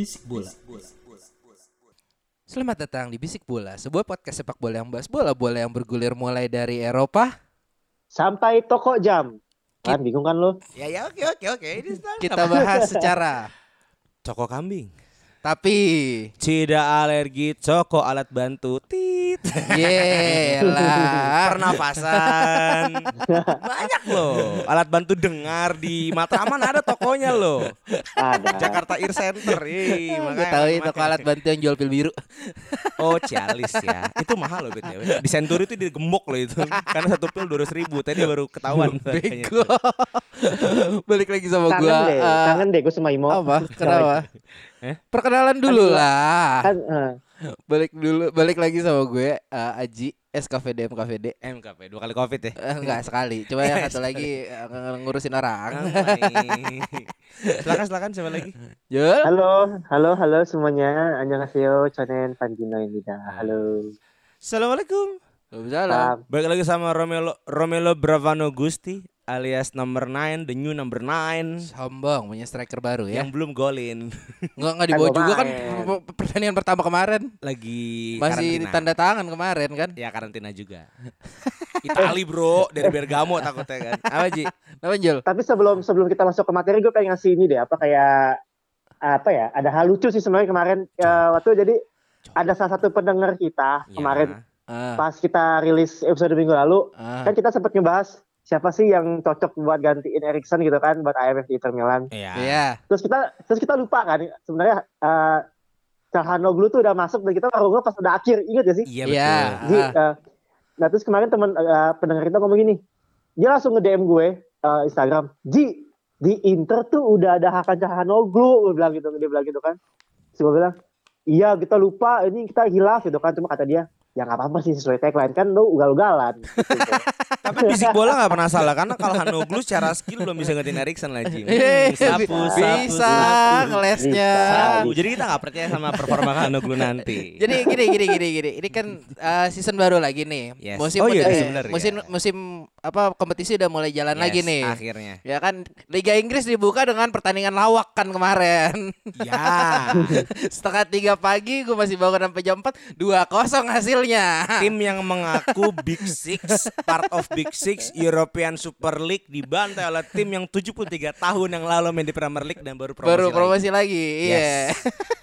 Bisik bola. Selamat datang di Bisik Bola, sebuah podcast sepak bola yang bahas bola-bola yang bergulir mulai dari Eropa. sampai toko jam. Kan bingung kan lo? Ya ya oke oke oke. Ini Kita bahas secara Coko kambing. Tapi Tidak alergi coko alat bantu tit. yelah. Pernafasan. Banyak loh. Alat bantu dengar di Matraman ada tokonya loh. Ada. Jakarta Ear Center. Ih, Gue makanya tahu itu kalau alat bantu yang jual pil biru. Oh Cialis ya Itu mahal loh BTW Di Century itu digembok loh itu Karena satu pil 200 ribu Tadi baru ketahuan Bego. Balik lagi sama Kangen gua. deh, eh, kangen deh gue sama Imo. apa? Kenapa? Eh? Perkenalan dulu gua- lah. Kan, eh, Balik dulu, balik lagi sama gue eh, Aji SKVD MKVD. MKP dua kali covid ya Eh, enggak sekali, cuma yang satu lagi eh, ng- ngurusin orang. Silakan silakan siapa lagi Jul. halo, halo, halo semuanya. Annyeonghaseyo, Chonen Panjino Inida. Halo. Assalamualaikum Waalaikumsalam. Salam. Balik lagi sama Romelo Romelo Bravano Gusti alias number 9 the new number 9 Sombong punya striker baru ya. yang belum golin Enggak enggak dibawa juga kan pertandingan pertama kemarin. lagi Masih karantina. tanda tangan kemarin kan. ya karantina juga Itali bro dari Bergamo takutnya kan apa Ji Apa Jul? Tapi sebelum sebelum kita masuk ke materi, gue pengen ngasih ini deh, apa kayak apa ya? Ada hal lucu sih sebenarnya kemarin eh, waktu jadi ada salah satu pendengar kita Ya. kemarin Ah, pas kita rilis episode minggu lalu, ah. kan kita sempat ngebahas siapa sih yang cocok buat gantiin Erikson gitu kan buat AMF di Inter Milan. Iya Iya. terus kita terus kita lupa kan sebenarnya eh Calhanoglu tuh udah masuk dan kita baru ngeh pas udah akhir inget gak sih Iya Iya. betul Ji, Ah. eh, nah terus kemarin teman eh, pendengar kita ngomong gini dia langsung nge DM gue eh, Instagram Ji di Inter tuh udah ada Hakan Calhanoglu gue bilang gitu dia bilang gitu kan terus gue bilang iya kita lupa ini kita hilaf gitu kan cuma kata dia ya nggak apa-apa sih sesuai tagline kan lu ugal-ugalan gitu. Tapi bisik bola gak pernah salah karena kalau Hanoglu secara skill belum bisa ngetin Erikson lah Ji. Eh, Hmm, sapu, bi- sapu, bisa ngelesnya. Jadi kita gak percaya sama performa Hanoglu nanti. Jadi gini gini gini gini. Ini kan eh, season baru lagi nih. Yes. Musim Oh iya, udah- bener ya. musim musim apa kompetisi udah mulai jalan Yes, lagi nih. Akhirnya. Ya kan Liga Inggris dibuka dengan pertandingan lawak kan kemarin. Ya. Setengah tiga pagi gue masih bangun sampai jam 4 dua kosong hasilnya. Tim yang mengaku Big Six, part of Big Six, European Super League dibantai oleh tim yang 73 tahun yang lalu main di Premier League dan baru promosi. Baru lagi. promosi lagi. Iya. Yes.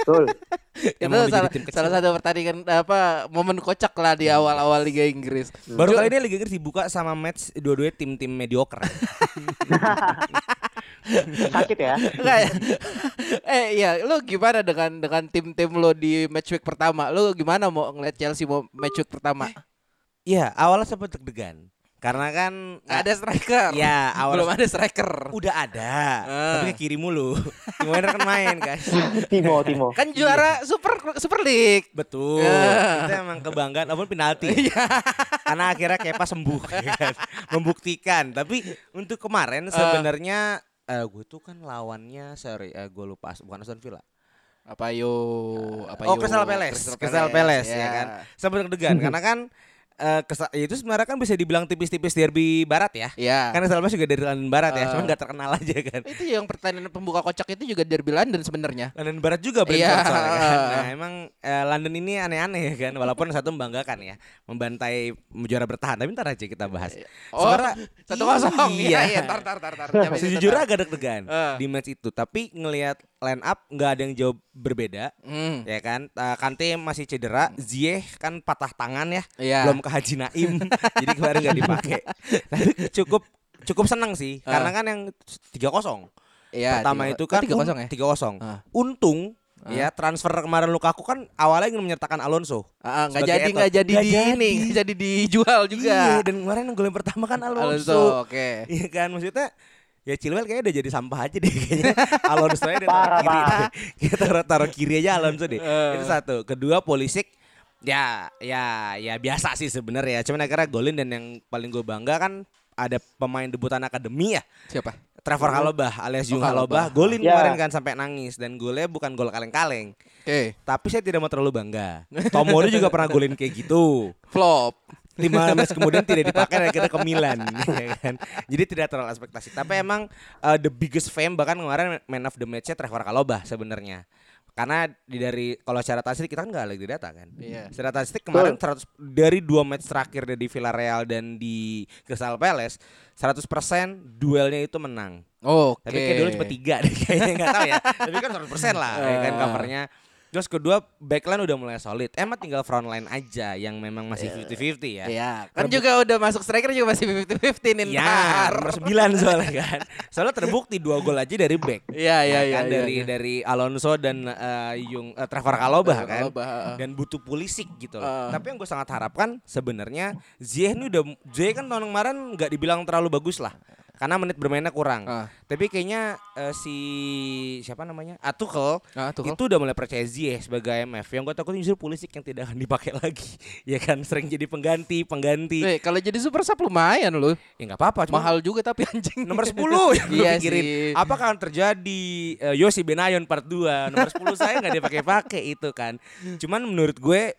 betul Itu salah, salah satu pertandingan apa momen kocak lah di awal-awal Liga Inggris. Baru kali ini Liga Inggris dibuka sama match dua-duanya tim-tim mediocre. sakit ya Enggak ya? eh iya, lu gimana dengan dengan tim-tim lo di match week pertama? Lu gimana mau ngeliat Chelsea mau match week pertama? Iya, awalnya sempat deg-degan. Karena kan Nggak ada striker. Ya, awal Belum ada striker. udah ada, Ah. tapi ke kiri mulu. Timo Werner kan main, guys. Timo Timo Kan juara Super Super League. Betul. Ya. Itu emang kebanggaan walaupun penalti. Karena akhirnya Kepa sembuh ya kan. Membuktikan. Tapi untuk kemarin sebenarnya eh, gue tuh kan lawannya sorry eh, gue lupa bukan Aston Villa. Apa yo? Apa oh yo? Crystal Palace, Crystal Palace ya kan. Sempat deg-degan karena kan eh, kesa- ya itu sebenarnya kan bisa dibilang tipis-tipis derby barat ya. Ya. Kan Crystal Palace juga dari London Barat ya, Ah. cuman nggak terkenal aja kan. itu yang pertandingan pembuka kocak itu juga derby London sebenarnya. London Barat juga Iya. Brentford soalnya kan. Nah, emang eh, London ini aneh-aneh ya kan, walaupun satu membanggakan ya, membantai juara bertahan. Tapi ntar aja kita bahas. Oh, Sebenarnya- satu kosong. Iya. Iya, iya, tar tar tar tar. Sejujurnya agak deg-degan Eh. di match itu, tapi ngelihat line up nggak ada yang jauh berbeda. Hmm. Ya kan, Eh, Kante masih cedera, Ziyech kan patah tangan ya, Iya. belum ke Haji Naim, jadi kemarin nggak dipakai. Tapi cukup cukup senang sih, Ah. karena kan yang tiga kosong. Iya, Pertama tiga- itu oh, kan tiga kosong ya. tiga kosong. Ah. Untung Ya transfer kemarin Lukaku kan awalnya ingin menyertakan Alonso. Ah, nggak jadi nggak jadi Nggak di jadi. jadi dijual juga. Iya, dan kemarin gol yang pertama kan Alonso. Alonso, oke. Iya kan maksudnya ya Chilwell kayaknya udah jadi sampah aja deh kayaknya. Alonso aja udah taruh kiri. Kita taruh, taruh kiri aja Alonso deh. Eh. Itu satu. Kedua Pulisic ya ya ya biasa sih sebenarnya. Cuman akhirnya golin dan yang paling gue bangga kan ada pemain debutan akademi ya. Siapa? Trevor Halobah alias Jung Oh, Halobah. Golin Ya. kemarin kan sampai nangis dan golnya bukan gol kaleng-kaleng. Oke. Tapi saya tidak mau terlalu bangga. Tomori juga pernah golin kayak gitu. Flop. Lima match kemudian tidak dipakai dan kita ke Milan ya kan. Jadi tidak terlalu ekspektasi. Tapi emang uh, the biggest fame bahkan kemarin man of the match-nya Trevor Kalobah sebenarnya. Karena di dari kalau secara statistik kita kan nggak lagi data kan. Iya. Secara statistik kemarin 100 dari dua match terakhir di Villarreal dan di Crystal Palace 100% duelnya itu menang. Oke. Tapi kayak dulu cuma tiga deh kayaknya nggak tahu ya. Tapi kan 100% lah ya kan Ah. covernya. Terus kedua backline udah mulai solid. Emang tinggal frontline aja yang memang masih 50-50 ya. Iya, kan Terbuk- juga udah masuk striker juga masih 50-50 nih Ya, ntar. nomor 9 soalnya kan. Soalnya terbukti dua gol aja dari back. Iya, iya, Ya iya. kan? iya, dari iya. dari Alonso dan eh, Yung eh, Trevor Kalobah kan. Kalobah, heeh. Dan butuh Pulisic gitu loh. Heeh. Tapi yang gue sangat harapkan sebenarnya Ziyech ini udah Ziyech kan tahun kemarin nggak dibilang terlalu bagus lah. Karena menit bermainnya kurang. Ah. Tapi kayaknya eh, si siapa namanya? Atukel Ah, tuh itu udah mulai percaya Ziyech sebagai MF. Yang gue takut justru Pulisic yang tidak akan dipakai lagi. ya kan sering jadi pengganti, pengganti. Eh, kalau jadi super sub lumayan loh. Ya nggak apa-apa, Mahal juga tapi anjing. nomor 10 yang Iya pikirin. sih. Apa akan terjadi eh, Yosi Benayon part 2 Nomor 10 saya nggak dipakai-pakai itu kan Cuman menurut gue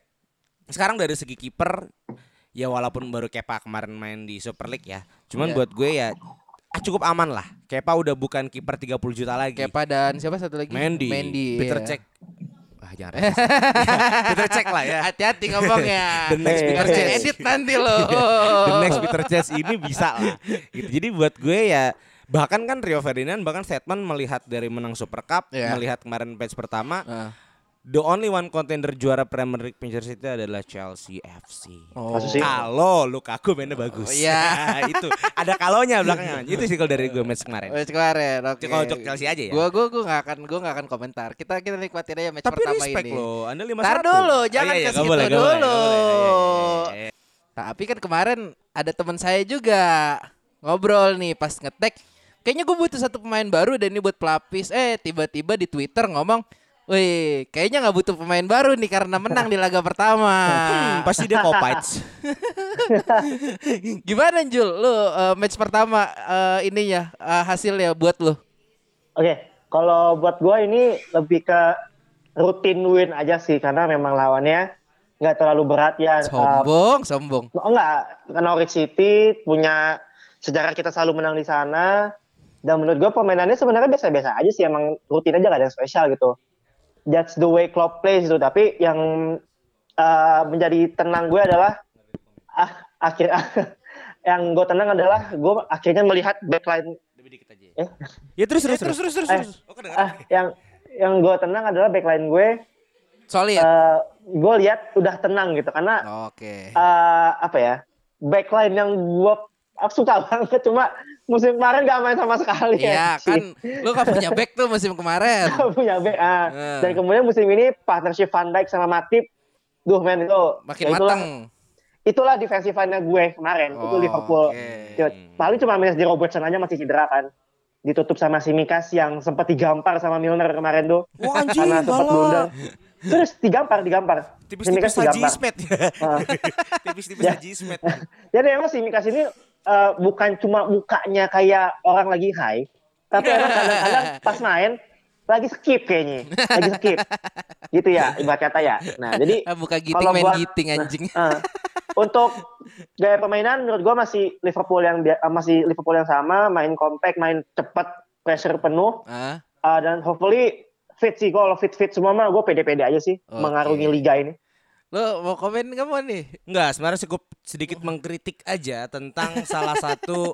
Sekarang dari segi kiper Ya walaupun baru Kepa kemarin main di Super League ya Cuman Iya. buat gue ya ah, Cukup aman lah Kepa udah bukan kiper 30 juta lagi Kepa dan siapa satu lagi? Mendy, Mendy. Peter iya. Cech Wah jangan. Peter Cech lah ya Hati-hati ngomongnya. The next Peter Cech edit nanti loh. The next Peter Chess ini bisa lah. Gitu. Jadi buat gue ya bahkan kan Rio Ferdinand bahkan statement melihat dari menang Super Cup, Iya. melihat kemarin match pertama, Ah. The only one contender juara Premier League Manchester City adalah Chelsea FC. Oh. Kalau Lukaku mainnya bagus. Oh, iya. itu ada kalonya belakangnya. Itu sih kalau dari gue match kemarin. Match kemarin, oke. Kalau untuk Chelsea aja ya. Gua gua gua gak akan gua gak akan komentar. Kita kita nikmatin aja match Tapi pertama respect ini. loh. Anda 5 Ntar dulu, jangan ke situ dulu. Iya, Tapi kan kemarin ada teman saya juga ngobrol nih pas ngetek. Kayaknya gue butuh satu pemain baru dan ini buat pelapis. Eh tiba-tiba di Twitter ngomong, Wih, kayaknya nggak butuh pemain baru nih karena menang di laga pertama. Hmm, pasti dia Kopites. Gimana Jul? Lu eh, match pertama eh, ininya eh, hasilnya buat lu? Oke, kalau buat gua ini lebih ke rutin win aja sih karena memang lawannya nggak terlalu berat ya. Sombong, sombong. Oh enggak, Norwich City punya sejarah kita selalu menang di sana. Dan menurut gue permainannya sebenarnya biasa-biasa aja sih, emang rutin aja gak ada yang spesial gitu. That's the way Klopp plays gitu. Tapi yang eh, menjadi tenang gue adalah ah, akhir yang gue tenang adalah gue akhirnya melihat backline Lebih dikit aja. Eh? Ya terus terus terus terus terus. Eh. terus. Oh, kedengeran. ah yang yang gue tenang adalah backline gue. Solid. eh gue lihat udah tenang gitu karena Oke. eh apa ya backline yang aku suka banget cuma musim kemarin gak main sama sekali Iya anjing. kan, lu kan punya back tuh musim kemarin. Gak punya back ah. Eh. dan kemudian musim ini partnership Van Dijk sama Matip duh men itu Makin ya itulah, matang. itulah defensive line gue kemarin itu Oh, Liverpool oke. Ya, paling cuma minus di Robertson aja masih cedera kan ditutup sama Simikas yang sempat digampar sama Milner kemarin tuh Wah anjing, karena sempat blunder terus digampar digampar Tipis-tipis Haji digampar. Ismet. Ah. Tipis-tipis Ya. Haji Ismet. Jadi emang si Mikas ini eh, bukan cuma mukanya kayak orang lagi high, tapi emang kadang-kadang pas main lagi skip kayaknya, lagi skip. Gitu ya, ibarat kata ya. Nah, jadi Ah, giting kalau main buat- giting anjing. eh, untuk gaya permainan menurut gua masih Liverpool yang eh, masih Liverpool yang sama, main compact, main cepat, pressure penuh Ah, eh, dan hopefully fit sih kalau fit fit semua mah gue pede-pede aja sih Oke. mengarungi liga ini. Lu mau komen nggak mau nih? Enggak, sebenarnya cukup sedikit mengkritik aja tentang salah satu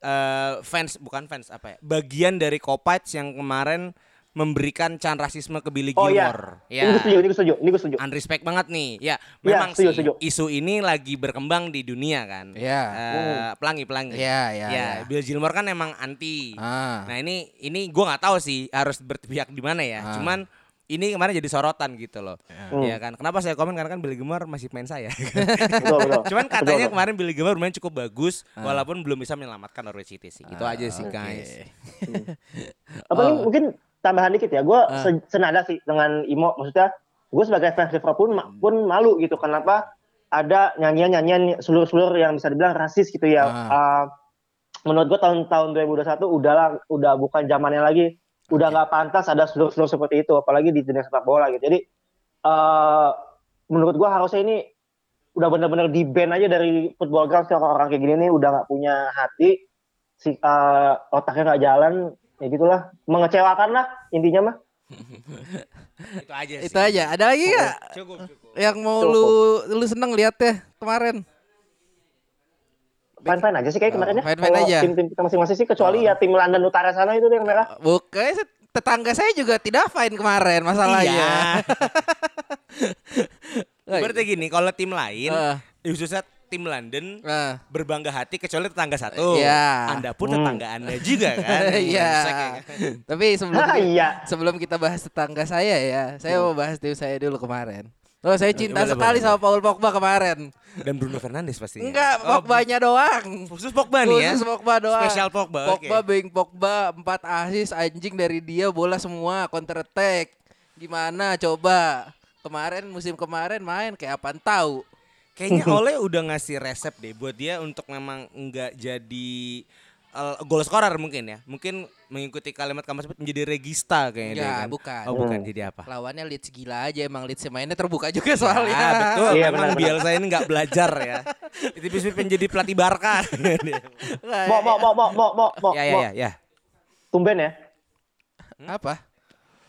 eh, fans bukan fans apa ya? Bagian dari Kopites yang kemarin memberikan can rasisme ke Billy Oh iya, Gilmore. ini gue setuju, ini gue setuju, ini gue setuju. Unrespect banget nih. Ya, Iya, memang setuju, sih setuju. isu ini lagi berkembang di dunia kan. Iya. Eh, pelangi-pelangi. Iya, iya, Ya, iya. Bill Gilmore kan emang anti. Ah. Nah, ini ini gua nggak tahu sih harus berpihak di mana ya. Ah. Cuman ini kemarin jadi sorotan gitu loh. Hmm. Iya kan? Kenapa saya komen karena kan Billy Gilmore masih main saya. Betul, betul. Cuman katanya betul. kemarin Billy Gilmore bermain cukup bagus walaupun belum bisa menyelamatkan Norwich City sih. Itu aja sih Oke. guys. Apa Oh. mungkin tambahan dikit ya. Gue Ah. senada sih dengan Imo. Maksudnya gue sebagai fans Liverpool ma- pun malu gitu. Kenapa ada nyanyian-nyanyian seluruh-seluruh yang bisa dibilang rasis gitu ya. Ah. Uh, menurut gue tahun-tahun 2021 udahlah udah bukan zamannya lagi. Udah nggak pantas ada seluruh-seluruh seperti itu. Apalagi di dunia sepak bola gitu. Jadi uh, menurut gue harusnya ini udah benar-benar di ban aja dari football ground kalau orang kayak gini nih udah nggak punya hati si uh, otaknya nggak jalan ya gitulah mengecewakan lah intinya mah itu aja sih. Itu aja. Ada lagi nggak Cukup, cukup. yang mau lu lu seneng liatnya kemarin? Fine fine aja sih kayak Oh, kemarin ya fine-fine Kalau aja. tim-tim kita masing-masing sih kecuali ya tim London Utara sana itu yang merah Bukan tetangga saya juga tidak fine kemarin masalahnya. Iya. Berarti gini, kalau tim lain, Eh. khususnya tim London Nah, berbangga hati kecuali tetangga satu. Iya. Anda pun Hmm. tetangga Anda juga kan. Iya. Ya? Tapi sebelum Ah, iya. sebelum kita bahas tetangga saya ya, saya mau bahas tim saya dulu kemarin. Oh, saya cinta boleh, sekali sama Paul Pogba kemarin. Dan Bruno Fernandes pastinya. Enggak, Oh, Pogba-nya doang. Khusus Pogba nih ya. Khusus Pogba doang. Spesial Pogba. Pogba being Pogba 4 assist anjing dari dia bola semua counter attack. Gimana coba? Kemarin musim kemarin main kayak apaan tahu. Kayaknya Oleh udah ngasih resep deh buat dia untuk memang enggak jadi uh, goal scorer mungkin ya. Mungkin mengikuti kalimat kamu sebut menjadi regista kayaknya dia Enggak, kan. bukan. Oh, bukan Hmm. jadi apa? Lawannya Leeds gila aja emang Leeds mainnya terbuka juga soalnya. Ah, betul. Iya, memang benar, Bielsa ini nggak belajar ya. Itu bisa menjadi pelatih Barca. Mau mau mau mau mau mau mau ya ya ya ya. tumben ya Apa?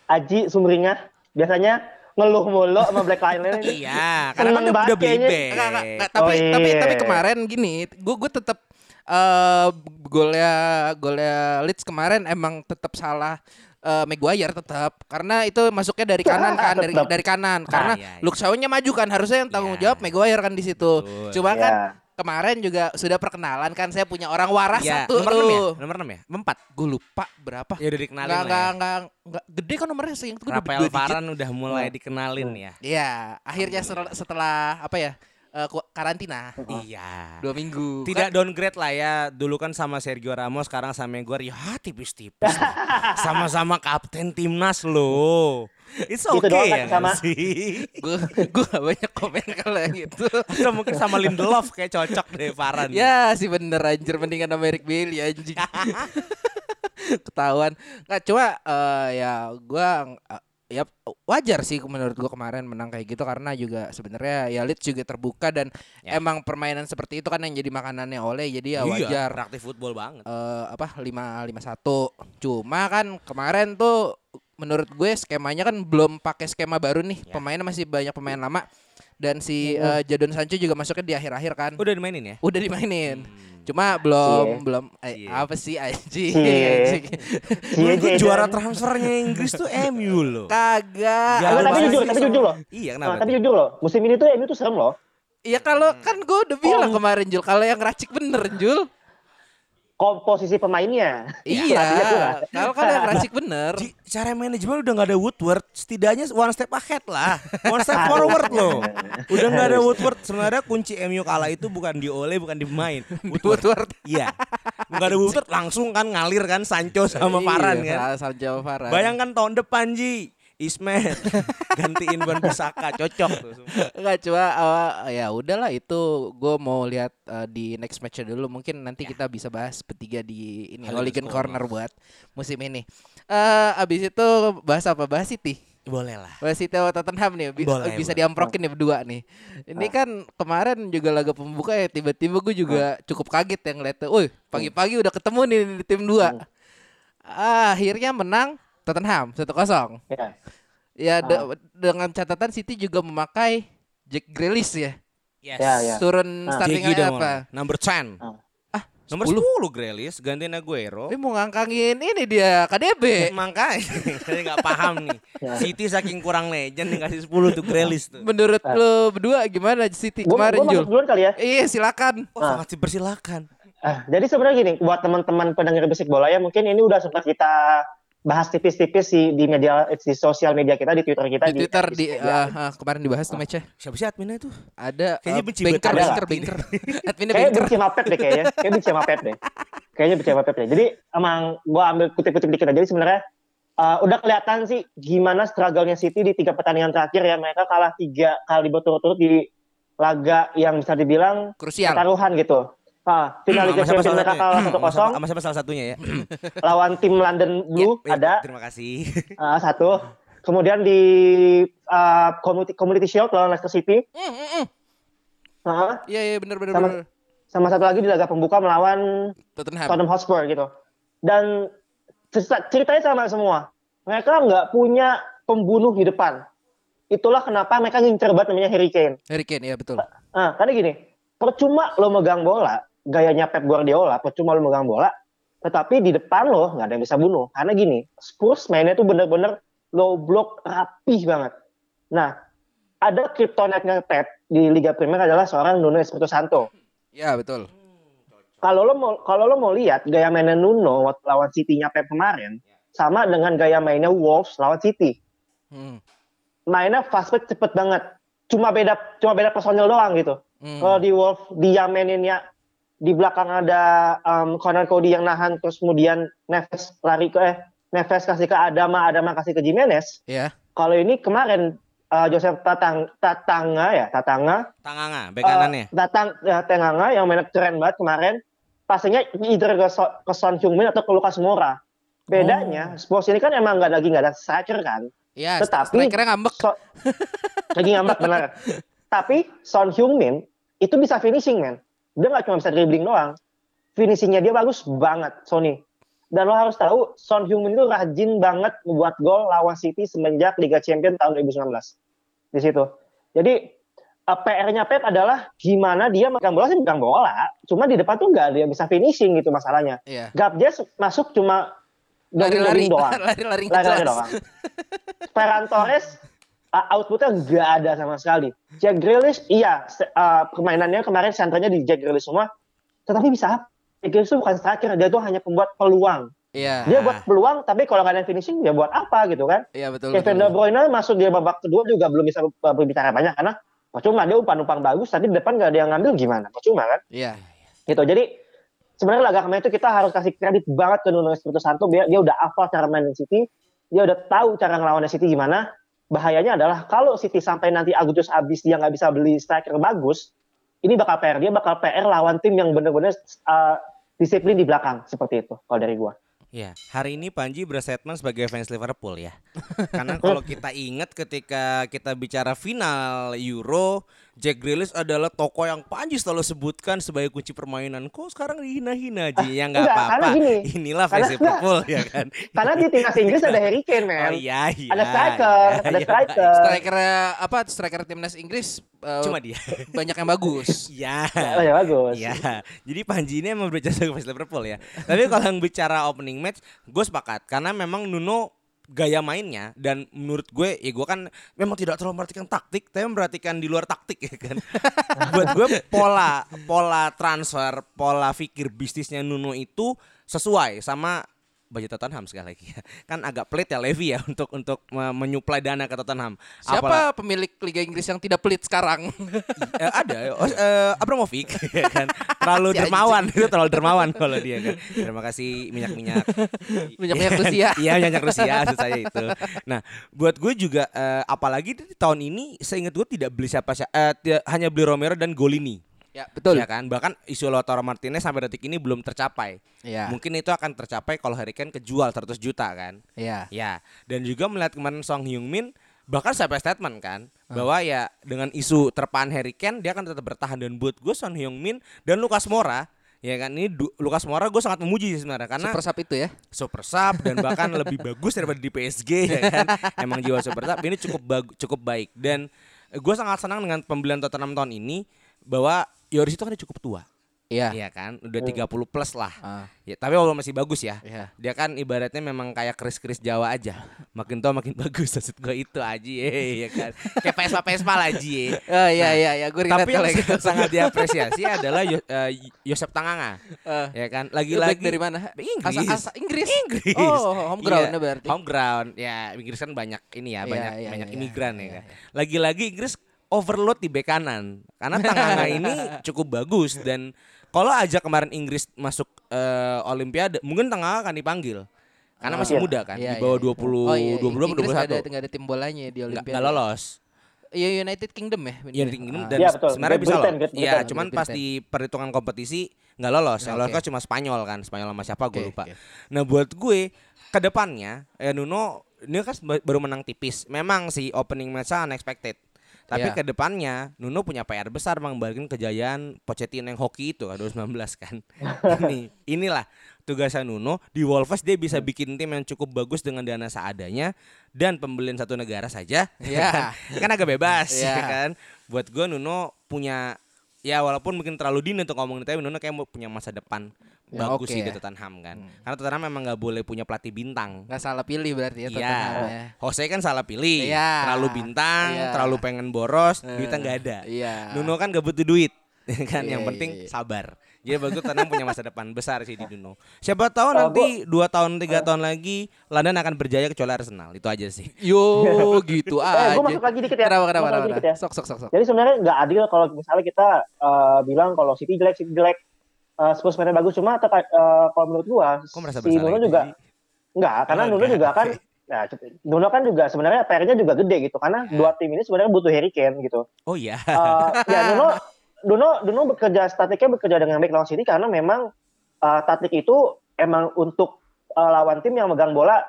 Aji Sumringah biasanya ngeluh mulu sama Black Lion ini Iya, karena kan udah, beli. Enggak, enggak, enggak, tapi Oh, tapi iya. tapi kemarin gini, gue gue tetap eh golnya golnya Leeds kemarin emang tetap salah eh Maguire tetap karena itu masuknya dari kanan kan dari Tetep. dari kanan karena iya, iya. Luke Shaw-nya maju kan harusnya yang tanggung Iya. jawab Maguire kan di situ. Betul. Cuma kan Ya. kemarin juga sudah perkenalan kan saya punya orang waras Iya, satu nomor 6 ya? tuh. Nomor 6 ya? Empat. Gue lupa berapa. Ya udah dikenalin Enggak lah enggak ya. enggak enggak gede kan nomornya seingat gue Rafael Varane udah mulai dikenalin ya. Iya, akhirnya setelah, setelah apa ya? Eh, ku- karantina Iya. dua minggu. Tidak downgrade lah ya. Dulu kan sama Sergio Ramos, sekarang sama Maguire. Ya tipis-tipis. Sama-sama kapten timnas loh. It's Gitu okay doang ya kan sama- sih? gue gue gak banyak komen kalau yang gitu. Atau mungkin sama Lindelof kayak cocok deh Varane. ya sih bener anjir mendingan sama Eric Bailey anjing. Ketahuan. Nggak cuma eh, ya gua eh, ya wajar sih menurut gua kemarin menang kayak gitu karena juga sebenarnya ya Leeds juga terbuka dan Ya. emang permainan seperti itu kan yang jadi makanannya oleh jadi ya Iya, wajar. praktis football banget. eh apa lima lima satu cuma kan kemarin tuh menurut gue skemanya kan belum pakai skema baru nih Ya. pemainnya masih banyak pemain lama dan si eh, Jadon Sancho juga masuknya di akhir-akhir kan Udah dimainin ya? udah dimainin Hmm. Cuma belum Cie. belum eh, Cie. apa sih anjing anjing. Iya, iya, juara iya. transfernya Inggris tuh MU loh. kagak Ya, tapi jujur tapi jujur loh Iya Nah, kenapa? tapi tuh? jujur loh musim ini tuh MU tuh serem loh Iya kalau kan gue udah bilang Oh. kemarin Jul kalau yang racik bener Jul komposisi pemainnya iya kalau yang racik bener Ji, cara manajemen udah gak ada Woodward, setidaknya one step ahead lah, one step forward loh. Udah gak ada Woodward. Sebenarnya kunci MU kalah itu bukan di Ole, bukan di pemain. Woodward. Woodward. Iya. Gak ada Woodward langsung kan ngalir kan Sancho sama Varane kan. Iya, Sancho sama Varane. Bayangkan tahun depan Ji, Ismet gantiin Van Bissaka cocok tuh. Enggak cuma eh, ya udahlah itu gue mau lihat eh, di next match dulu mungkin nanti kita bisa bahas bertiga di ini Hooligan Corner. Buat musim ini. Eh abis itu bahas apa? Bahas City. Boleh lah. Bahas City sama Tottenham nih bi- Boleh, bisa boleh. diamprokin nih berdua nih. Ini kan kemarin juga laga pembuka ya tiba-tiba gue juga cukup kaget yang ngeliatnya. Woi pagi-pagi udah ketemu nih di tim dua. Ah, akhirnya menang Tottenham 1-0. ya Ya de- dengan catatan City juga memakai Jack Grealish ya. Yes. Ya, ya. Turun Ah. udah apa? Number 10. Ah, Nomor 10. 10 Grealish gantiin Aguero. Ini mau ngangkangin ini dia KDB. Makanya saya nggak paham nih. Ya. City saking kurang legend dikasih 10 tuh Grealish tuh. Menurut lo berdua gimana City gue kemarin Jul? duluan kali ya Iya silakan. Oh, sangat dipersilakan. Ah, jadi sebenarnya gini, buat teman-teman pendengar bisik bola ya, mungkin ini udah sempat kita bahas tipis-tipis di di media di sosial media kita di Twitter kita Di Twitter di eh, Media. eh, kemarin dibahas tuh matchnya. Siapa sih adminnya tuh? Ada Kayaknya eh, benci banker, banker, sama banker. Adminnya Kayaknya benci sama Pep deh kayaknya. Kayaknya benci sama Pep deh. Kayaknya benci sama Pep deh. Jadi emang gua ambil kutip-kutip dikit aja. Jadi sebenarnya uh, udah kelihatan sih gimana struggle-nya City di tiga pertandingan terakhir ya. Mereka kalah tiga kali berturut-turut di laga yang bisa dibilang Krusial. taruhan gitu. Ah, final Liga Champions mereka kalah satunya? Sama 1-0 siapa- sama siapa salah satunya ya? lawan tim London Blue Ya, ya, ada Terima kasih. uh, satu. Kemudian di uh, Community, Community Shield lawan Leicester City. Mm, mm, mm. Uh, Iya iya benar benar Sama- sama satu lagi di laga pembuka melawan Tottenham. Tottenham Hotspur gitu. Dan cerita- ceritanya sama semua. Mereka nggak punya pembunuh di depan. Itulah kenapa mereka ngincer banget namanya Harry Kane. Harry Kane ya betul. Nah, karena gini, percuma lo megang bola, gayanya Pep Guardiola, percuma lo megang bola, tetapi di depan lo nggak ada yang bisa bunuh. Karena gini, Spurs mainnya tuh bener-bener low block rapih banget. Nah, ada kryptonite-nya Pep di Liga Premier adalah seorang Nuno Espirito Santo. Ya betul. kalau lo mau kalau lo mau lihat gaya mainnya Nuno waktu lawan City-nya Pep kemarin sama dengan gaya mainnya Wolves lawan City. Hmm. Mainnya fast break cepet banget. Cuma beda cuma beda personil doang gitu. Hmm. Kalau di Wolves dia maininnya di belakang ada um, Connor Cody yang nahan terus kemudian Neves lari ke eh Neves kasih ke Adama, Adama kasih ke Jimenez. Ya. Kalau ini kemarin uh, Joseph Tatang Tatanga ya, Tatanga Tanganga, bek kanannya. Eh, datang ya, Tenganga yang mainnya keren banget kemarin. Pasnya either ke, So- ke Son Heung-min atau ke Lucas Moura. Bedanya, Spurs ini kan emang nggak lagi nggak ada striker kan. Ya, Tetapi- strikernya ngambek. So, lagi ngambek benar. Tapi Son Heung-min itu bisa finishing man. Dia nggak cuma bisa dribbling doang. Finishingnya dia bagus banget, Sony. Dan lo harus tahu, Son Heung-min itu rajin banget membuat gol lawan City semenjak Liga Champions tahun 2019. Di situ. Jadi eh, PR-nya Pep adalah gimana dia megang bola sih megang bola, cuma di depan tuh nggak yang bisa finishing gitu masalahnya. Iya. Gabjes masuk cuma Lari-lari doang lari-lari doang. Ferran Torres uh, outputnya nggak ada sama sekali. Jack Grealish, iya uh, permainannya kemarin senternya di Jack Grealish semua, tetapi bisa apa? Jack Grealish itu bukan striker, dia tuh hanya pembuat peluang. Iya. Dia buat peluang, tapi kalau nggak ada finishing, dia buat apa gitu kan? Iya betul. Kevin betul. De Bruyne masuk dia babak kedua juga belum bisa berbicara banyak karena percuma dia umpan-umpan bagus, tapi di depan nggak ada yang ngambil gimana? Percuma kan? Iya. gitu jadi sebenarnya laga kemarin itu kita harus kasih kredit banget ke Nuno Espirito Santo dia, dia udah hafal cara main City dia udah tahu cara ngelawan City gimana bahayanya adalah kalau City sampai nanti Agustus habis dia nggak bisa beli striker bagus ini bakal PR dia bakal PR lawan tim yang bener-bener uh, disiplin di belakang seperti itu kalau dari gua Ya, hari ini Panji berstatement sebagai fans Liverpool ya. Karena kalau kita ingat ketika kita bicara final Euro, Jack Grealish adalah tokoh yang Panji selalu sebutkan sebagai kunci permainan. Kok sekarang dihina-hina aja? Ya nggak enggak, apa-apa. Inilah Karena- Liverpool ya kan. karena di timnas Inggris ada Harry Kane man Oh iya iya. ada striker iya, ada iya, striker Striker apa? Striker timnas Inggris eh, Cuma dia. banyak yang bagus. Iya. Ya bagus Iya, jadi Panji ini emang berbicara sebagai fans Liverpool ya. Tapi kalau yang bicara opening match, gue sepakat karena memang Nuno gaya mainnya dan menurut gue ya gue kan memang tidak terlalu memperhatikan taktik tapi memperhatikan di luar taktik ya kan? Buat gue pola pola transfer pola pikir bisnisnya Nuno itu sesuai sama budget Tottenham sekali lagi ya. kan agak pelit ya Levy ya untuk untuk me- menyuplai dana ke Tottenham. Siapa Apalagi- pemilik Liga Inggris yang tidak pelit sekarang? Eh, ada eh, Abramovich ya kan? Terlalu Si dermawan itu terlalu dermawan kalau dia kan? Terima kasih minyak minyak Minyak-minyak Rusia. iya minyak Rusia maksud saya itu. Nah buat gue juga eh, apalagi di tahun ini seingat gue tidak beli siapa siapa hanya beli Romero dan Golini ya, betul. ya kan? Bahkan isu Lautaro Martinez sampai detik ini belum tercapai. Iya. mungkin itu akan tercapai kalau Harry Kane kejual 100 juta kan? Iya. Ya, dan juga melihat kemarin Song Hyung Min bahkan sampai statement kan bahwa ya dengan isu terpaan Harry Kane dia akan tetap bertahan. Dan buat gue Son Hyung Min dan Lukas Moura ya kan? Ini du- Lukas Moura gue sangat memuji sebenarnya karena Super sub itu ya. super sub dan bahkan lebih bagus daripada di PSG ya kan? Emang jiwa super sub. Ini cukup cukup baik. Dan gue sangat senang dengan pembelian Tottenham tahun ini bahwa Yoris itu kan cukup tua Iya. Iya kan? Udah 30 plus lah. Ah, Ya, tapi walaupun masih bagus ya. iya. Dia kan ibaratnya memang kayak kris-kris Jawa aja. Makin tua makin bagus maksud gua itu aja ya kan. Kayak Vespa-Vespa lah Ji. Oh iya iya iya gue Tapi yang gitu. sangat diapresiasi adalah Yo- eh, Yosep Tanganga. Eh, Ya kan? Lagi Lagi-lagi dari mana? Inggris. Asa, asa Inggris. Inggris. Oh, home ground Iya, berarti. Home ground. Ya, Inggris kan banyak ini Iya, ya, banyak iya, banyak iya, imigran iya, ya kan. iya. Lagi-lagi Inggris overload di bek kanan. Karena Tanganga ini cukup bagus dan kalau aja kemarin Inggris masuk eh, Olimpiade, mungkin Tanganga akan dipanggil. Karena masih Iya. muda kan, Iya, di bawah iya. 20 Oh, iya, 22 Inggris nggak ada 21. nggak ada tim bolanya ya di Olimpiade. nggak lolos. Iya United Kingdom ya. bener Iya ya? di Kingdom Ah. dan betul. sebenarnya bisa loh. Iya, Britain. cuman pas di perhitungan kompetisi nggak lolos. Yang Oke. lolos kan cuma Spanyol kan, Spanyol sama siapa gue lupa. oke. Nah, buat gue ke depannya ya Nuno ini kan ba- baru menang tipis. Memang sih opening match unexpected. Tapi Iya. ke depannya Nuno punya PR besar mengembalikan kejayaan Pochettino yang hoki itu kan 2019 kan. ini inilah tugasnya Nuno di Wolves dia bisa bikin tim yang cukup bagus dengan dana seadanya dan pembelian satu negara saja. Iya. kan agak bebas Iya. ya kan. Buat gue Nuno punya ya walaupun mungkin terlalu dini untuk ngomongin tapi Nuno kayak punya masa depan Ya, bagus oke. sih di Tottenham kan. Hmm. Karena Tottenham memang nggak boleh punya pelatih bintang. Nggak salah pilih berarti ya Iya, Tottenham ya. Jose kan salah pilih, Iya. terlalu bintang, Iya. terlalu pengen boros, Eh, duitnya nggak ada. Iya. Nuno kan gak butuh duit, kan Iya, yang iya, penting iya. sabar. Jadi bagus Tottenham punya masa depan besar sih di Nuno. Siapa tahu Eh, nanti dua tahun tiga tahun lagi London akan berjaya kecuali Arsenal. Itu aja sih. Yo gitu Eh, aja. gue masuk lagi dikit ya. Kenapa kenapa kenapa? ya. Sok sok sok sok. Jadi sebenarnya nggak adil kalau misalnya kita eh, bilang kalau City jelek, City jelek, eh, Spurs mainnya bagus. Cuma eh, kalau menurut gua, Kok merasa si Nuno juga nggak, karena Oh, Nuno juga kan, nah, Nuno kan juga sebenarnya PR-nya juga gede gitu. Karena dua tim ini sebenarnya butuh Harry Kane gitu. Oh iya. Eh, ya Nuno, Nuno, Nuno bekerja statiknya bekerja dengan baik lawan City karena memang eh, taktik itu emang untuk eh, lawan tim yang megang bola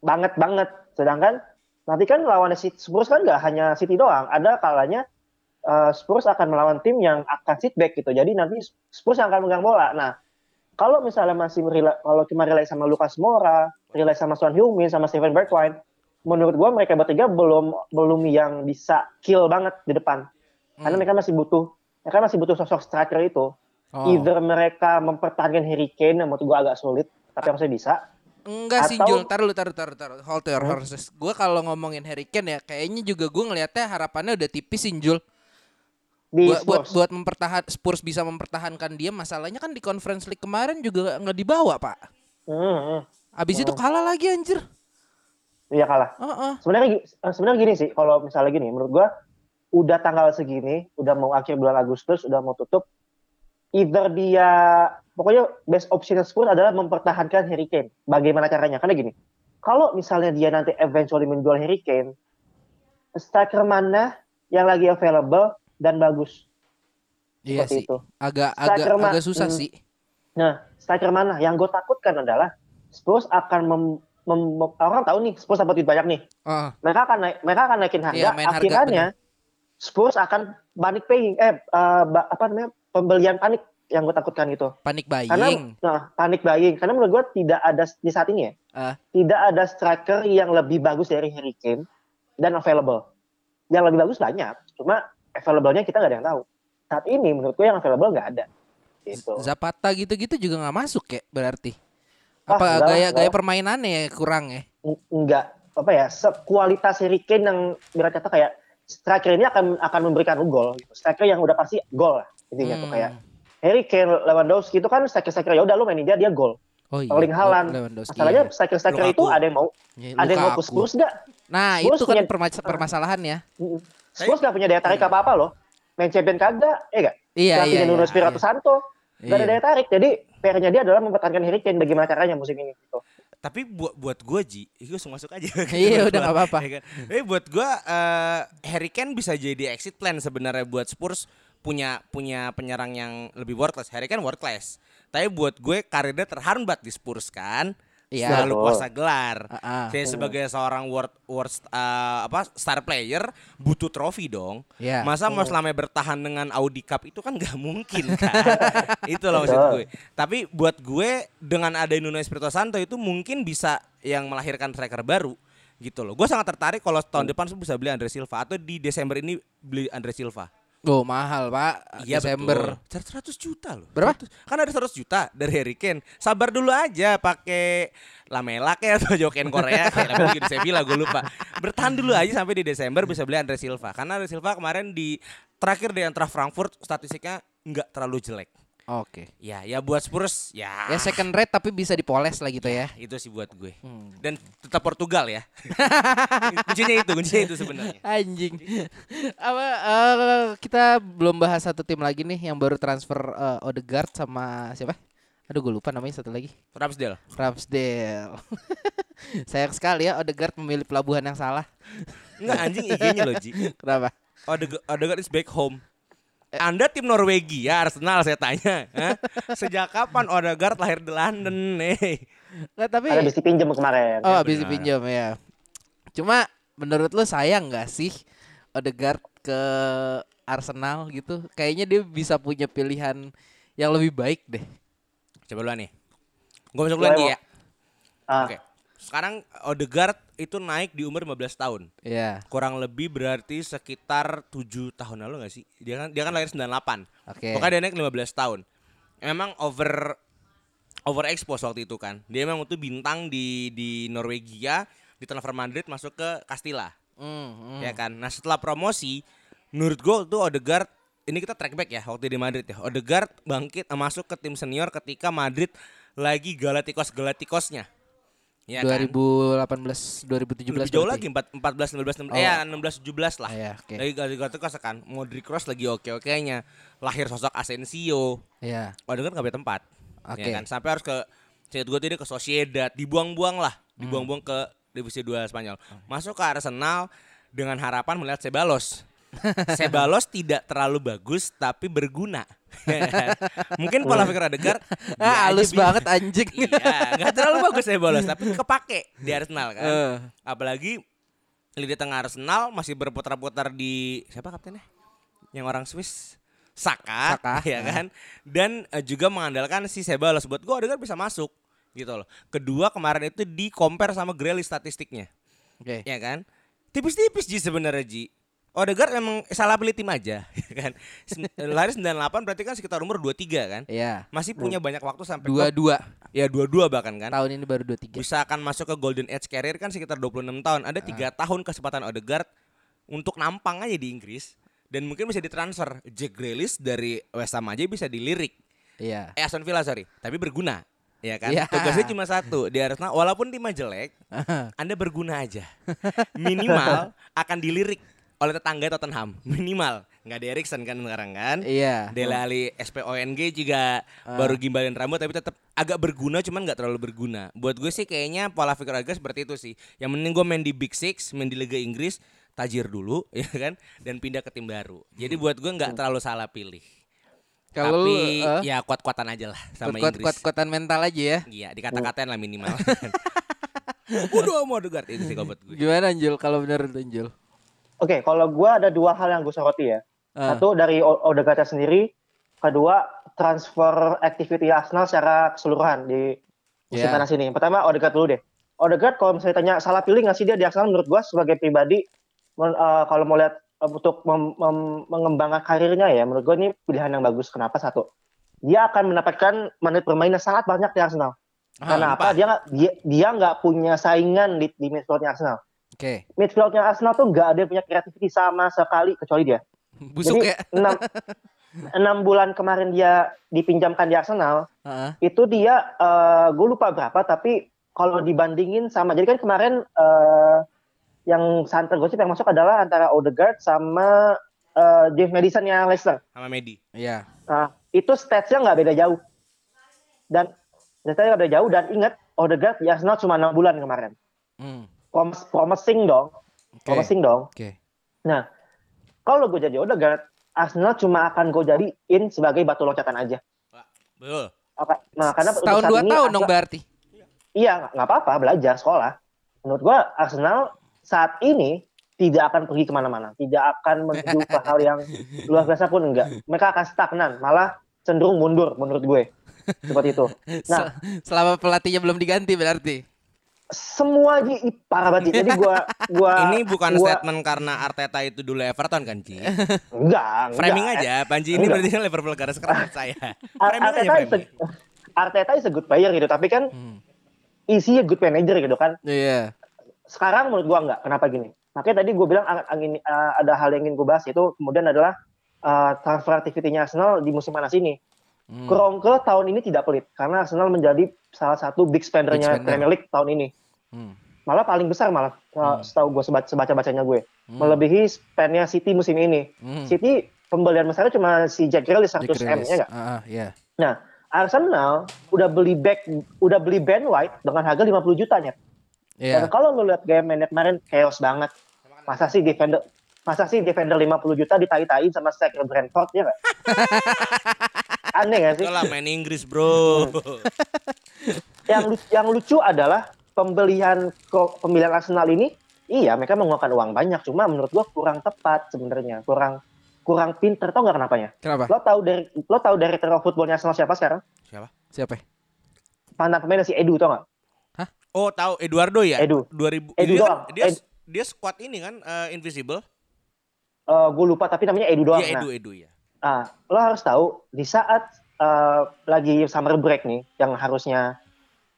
banget banget. Sedangkan nanti kan lawan Spurs kan nggak hanya City doang, ada kalanya eh, Spurs akan melawan tim yang akan sit back gitu. Jadi nanti Spurs yang akan megang bola. Nah, kalau misalnya masih kalau cuma relay sama Lucas Moura, relay sama Son Heung-min sama Steven Bergwijn, menurut gua mereka bertiga belum belum yang bisa kill banget di depan. Karena Hmm. mereka masih butuh mereka masih butuh sosok striker itu. Oh. Either mereka mempertahankan Harry Kane yang menurut gua agak sulit, tapi harusnya bisa. Enggak sih Atau- Jul, taruh lu taruh taruh taruh. Hold your horses. Gue kalau ngomongin Harry Kane ya, kayaknya juga gue ngelihatnya harapannya udah tipis sih Jul. Di Buat buat, buat mempertahan Spurs bisa mempertahankan dia, masalahnya kan di Conference League kemarin juga nggak dibawa pak. Hmm, hmm. Abis itu kalah lagi anjir. Iya kalah. Heeh. Sebenarnya gi- eh, sebenarnya gini sih, kalau misalnya gini, menurut gua udah tanggal segini, udah mau akhir bulan Agustus, udah mau tutup. Either dia pokoknya best option Spurs adalah mempertahankan Harry Kane. Bagaimana caranya? Karena gini, kalau misalnya dia nanti eventually menjual Harry Kane, striker mana yang lagi available dan bagus Iya seperti sih. itu. Agak Striker agak agak susah hmm. sih. Nah, striker mana? Yang gue takutkan adalah Spurs akan mem, mem- mem- orang tahu nih Spurs dapat duit banyak nih. Heeh. Mereka akan naik, mereka akan naikin harga. Harga, Akhirnya Spurs akan panic paying, eh ba- apa namanya pembelian panik yang gue takutkan gitu. panik Karena buying. nah panik buying. Karena menurut gue tidak ada di saat ini ya, Ah. tidak ada striker yang lebih bagus dari Harry Kane dan available. Yang lebih bagus banyak, cuma available-nya kita nggak ada yang tahu. Saat ini menurut gue yang available nggak ada. Gitu. Zapata gitu-gitu juga nggak masuk ya berarti. Ah, Apa enggak, gaya enggak. gaya permainannya ya kurang ya? Enggak apa ya sekualitas Harry Kane yang berat kata kayak striker ini akan akan memberikan gol gitu. striker yang udah pasti gol lah intinya tuh Hmm. kayak Harry Kane Lewandowski itu kan striker striker ya udah lu mainin dia dia gol Oh iya. Haaland. Lewandowski. masalahnya striker striker itu ada yang mau Ya, ada yang mau. Spurs enggak Nah, Spurs itu kan punya- permas- permasalahan ya. Spurs nggak punya daya tarik apa apa loh main champion kagak ya enggak Iya, Nggak iya. punya Nuno iya, Espirito Santo Gak ada Iya. daya tarik jadi PR-nya dia adalah mempertahankan Harry Kane bagaimana caranya musim ini gitu. Tapi buat buat gue Ji, itu langsung masuk aja. Iya, udah nggak apa-apa. Ya kan? Tapi buat gue eh, Harry Kane bisa jadi exit plan sebenarnya buat Spurs punya punya penyerang yang lebih world class. Harry Kane world class. Tapi buat gue karirnya terhambat di Spurs kan. Iya. Selalu puasa gelar. Ah, ah. Saya sebagai seorang world world eh, apa star player butuh trofi dong. Iya. Masa mau selamanya bertahan dengan Audi Cup itu kan nggak mungkin kan. itu loh maksud gue. Tapi buat gue dengan ada Nuno Espirito Santo itu mungkin bisa yang melahirkan striker baru gitu loh. Gue sangat tertarik kalau tahun depan bisa beli Andre Silva atau di Desember ini beli Andre Silva. Oh mahal pak Iya Desember betul. 100 juta loh. Berapa? 100. Kan ada 100 juta dari Harry Kane. Sabar dulu aja pakai Lamela kayak atau Joken Korea kayak namanya gitu Sevilla gue lupa. Bertahan dulu aja sampai di Desember bisa beli Andre Silva. Karena Andre Silva kemarin di terakhir di Eintracht Frankfurt statistiknya nggak terlalu jelek. Oke Ya, ya buat Spurs ya. Ya second rate tapi bisa dipoles lah gitu ya itu sih buat gue. Hmm. Dan tetap Portugal ya. kuncinya itu, kuncinya itu sebenarnya. Anjing. Apa eh, kita belum bahas satu tim lagi nih yang baru transfer eh, Odegaard sama siapa? Aduh gue lupa namanya satu lagi. Ramsdale. Ramsdale. Sayang sekali ya Odegaard memilih pelabuhan yang salah. Enggak anjing IG-nya loh, Ji. Kenapa? Odegaard is back home. Anda tim Norwegia, Arsenal saya tanya. Hah? Sejak kapan Odegaard lahir di London nih? Nggak, tapi Ada habis dipinjam kemarin. Oh, habis benar. dipinjam ya. Cuma menurut lu sayang nggak sih Odegaard ke Arsenal gitu? Kayaknya dia bisa punya pilihan yang lebih baik deh. Coba dulu nih. Gue masuk dulu lagi ya. Ah, Oke. Sekarang Odegaard itu naik di umur 15 tahun. Iya. Kurang lebih berarti sekitar 7 tahun lalu gak sih? Dia kan dia kan lahir 98. Oke. Pokoknya dia naik 15 tahun. Memang over over expose waktu itu kan. Dia memang itu bintang di di Norwegia, di transfer Madrid masuk ke Castilla. Hmm, hmm. ya kan. Nah setelah promosi, menurut gue tuh Odegaard ini kita track back ya waktu di Madrid ya. Odegaard bangkit eh, masuk ke tim senior ketika Madrid lagi Galacticos Galacticosnya. Ya kan? 2018 2017 Lebih jauh berarti. lagi 4, 14 16 16 Oh. ya 16 17 lah. Ah, ya, oke. Lagi Galacticos kan. Modric Cross lagi oke-okenya. Lahir sosok Asensio. Iya. Odegaard nggak punya tempat. Oke. Ya kan sampai harus ke saya gue ini ke Sociedad, dibuang-buang lah, Hmm. dibuang-buang ke divisi 2 Spanyol. Masuk ke Arsenal dengan harapan melihat Sebalos. Sebalos tidak terlalu bagus tapi berguna. Mungkin pola pikir Odegaard Ah, halus banget anjing. Iya, nggak terlalu bagus Sebalos tapi kepake di Arsenal kan. Eh. Apalagi lini tengah Arsenal masih berputar-putar di siapa kaptennya? Yang orang Swiss. Saka, Saka, ya kan? Dan eh, juga mengandalkan si Sebalos buat gue Odegaard bisa masuk gitu loh. Kedua kemarin itu di compare sama Grealish statistiknya, Oke. ya kan? Tipis-tipis Ji sebenarnya Ji. Odegaard memang salah pilih tim aja, ya kan? Lahir 98 berarti kan sekitar umur 23 kan? Iya. Masih punya banyak waktu sampai Dua ke- dua ya dua-dua bahkan kan? tahun ini baru dua tiga. bisa akan masuk ke golden age career kan sekitar 26 tahun. Ada tiga tahun kesempatan Odegaard untuk nampang aja di Inggris dan mungkin bisa ditransfer. Jack Grealish dari West Ham aja bisa dilirik. Iya. Eh Aston Villa sorry, tapi berguna. Ya kan? Iya. Tugasnya cuma satu di Arsenal. Walaupun timnya jelek, Anda berguna aja. Minimal akan dilirik oleh tetangga Tottenham. Minimal. Nggak ada Erikson kan sekarang kan? Iya. Dele Alli SPONG juga baru gimbalin rambut tapi tetap agak berguna cuman nggak terlalu berguna. Buat gue sih kayaknya pola pikir agak seperti itu sih. Yang mending gue main di Big Six, main di Liga Inggris, tajir dulu ya kan dan pindah ke tim baru. Jadi buat gue nggak terlalu salah pilih. Kalau tapi eh, ya kuat-kuatan aja lah sama kuat Inggris. kuat kuatan mental aja ya. Iya, dikata-katain lah minimal. Udah mau Odegaard itu sih kalau buat gue. Gimana Anjul kalau lu, Anjul? Oke, kalau gua ada dua hal yang gue soroti ya. Ah. Satu dari Odegaard sendiri, kedua transfer activity Arsenal secara keseluruhan di musim Ya. panas ini. Pertama Odegaard dulu deh. Odegaard kalau misalnya tanya salah pilih nggak sih dia di Arsenal menurut gua sebagai pribadi men- eh, kalau mau lihat eh, untuk mem- mem- mengembangkan karirnya ya menurut gua ini pilihan yang bagus. Kenapa satu? Dia akan mendapatkan menit bermain yang sangat banyak di Arsenal. Karena apa? Dia nggak dia dia nggak punya saingan di, di midfieldnya Arsenal. Oke. Midfieldnya Arsenal tuh nggak ada yang punya kreativiti sama sekali kecuali dia. Busuk Jadi ya. enam, enam bulan kemarin dia dipinjamkan di Arsenal, Heeh. itu dia gue lupa berapa, tapi kalau dibandingin sama, jadi kan kemarin eh, yang santer gosip yang masuk adalah antara Odegaard sama eh, James Madison yang Leicester. Sama Medi. Iya. Nah, itu statsnya nggak beda jauh. Dan statsnya nggak beda jauh dan ingat Odegaard di Arsenal cuma enam bulan kemarin. Hmm. Prom- promising dong, Oke. promising dong. Oke. Nah, kalau gue jadi Odegaard, Arsenal cuma akan gue jadiin sebagai batu loncatan aja. Betul. Nah, karena Tahun dua ini tahun Arsenal- dong berarti. Iya, nggak apa-apa, belajar sekolah. Menurut gue, Arsenal saat ini tidak akan pergi ke mana-mana. Tidak akan menuju ke hal yang luar biasa pun enggak. Mereka akan stagnan, malah cenderung mundur menurut gue. Seperti itu. Nah, Se- Selama pelatihnya belum diganti berarti. Semua Ji parah banget Ji. Jadi gua gua Ini bukan gua, statement karena Arteta itu dulu Everton kan, Ci? enggak, Framing enggak. aja, Panji ini Enggak. berarti kan Liverpool karena sekarang saya. Framing aja, Arteta is a. Arteta is a good player gitu, tapi kan Hmm. isinya good manager gitu kan. Iya. Sekarang menurut gua enggak. Kenapa gini? Makanya tadi gue bilang ang- angin, uh, ada hal yang ingin gue bahas itu kemudian adalah uh, transfer activity-nya Arsenal di musim panas ini. Hmm. Kroenke tahun ini tidak pelit karena Arsenal menjadi salah satu big spendernya spender. Premier League tahun ini. Hmm. Malah paling besar malah uh, setahu gue sebaca sebaca bacanya gue Hmm. melebihi spendnya City musim ini. Hmm. City pembelian besarnya cuma si Jack Grealish 100 Jack m ya nggak? Ah, ah, iya. Nah Arsenal udah beli back udah beli Ben White dengan harga 50 jutanya. Iya. Dan kalau lu lihat gaya mainnya kemarin chaos banget. Masa sih defender masa sih defender 50 juta ditai-tain sama striker Brentford ya nggak? Aneh gak sih? Itulah main Inggris, Bro. Yang yang lucu adalah pembelian pembelian Arsenal ini, iya mereka mengeluarkan uang banyak, cuma menurut gua kurang tepat sebenarnya, kurang kurang pinter. Tau nggak kenapanya? Kenapa? Lo tahu dari lo tahu dari of footballnya Arsenal siapa sekarang? Siapa? Siapa? Mantan pemainnya si Edu tau nggak? Oh, tahu Eduardo ya? Edu. 2000. Edu dia, doang. kan- dia Ed- dia squad ini kan eh, Invisible. Eh gue lupa tapi namanya Edu doang. Iya, Nah, Edu, Edu ya. Ah, lo harus tahu di saat eh, lagi summer break nih, yang harusnya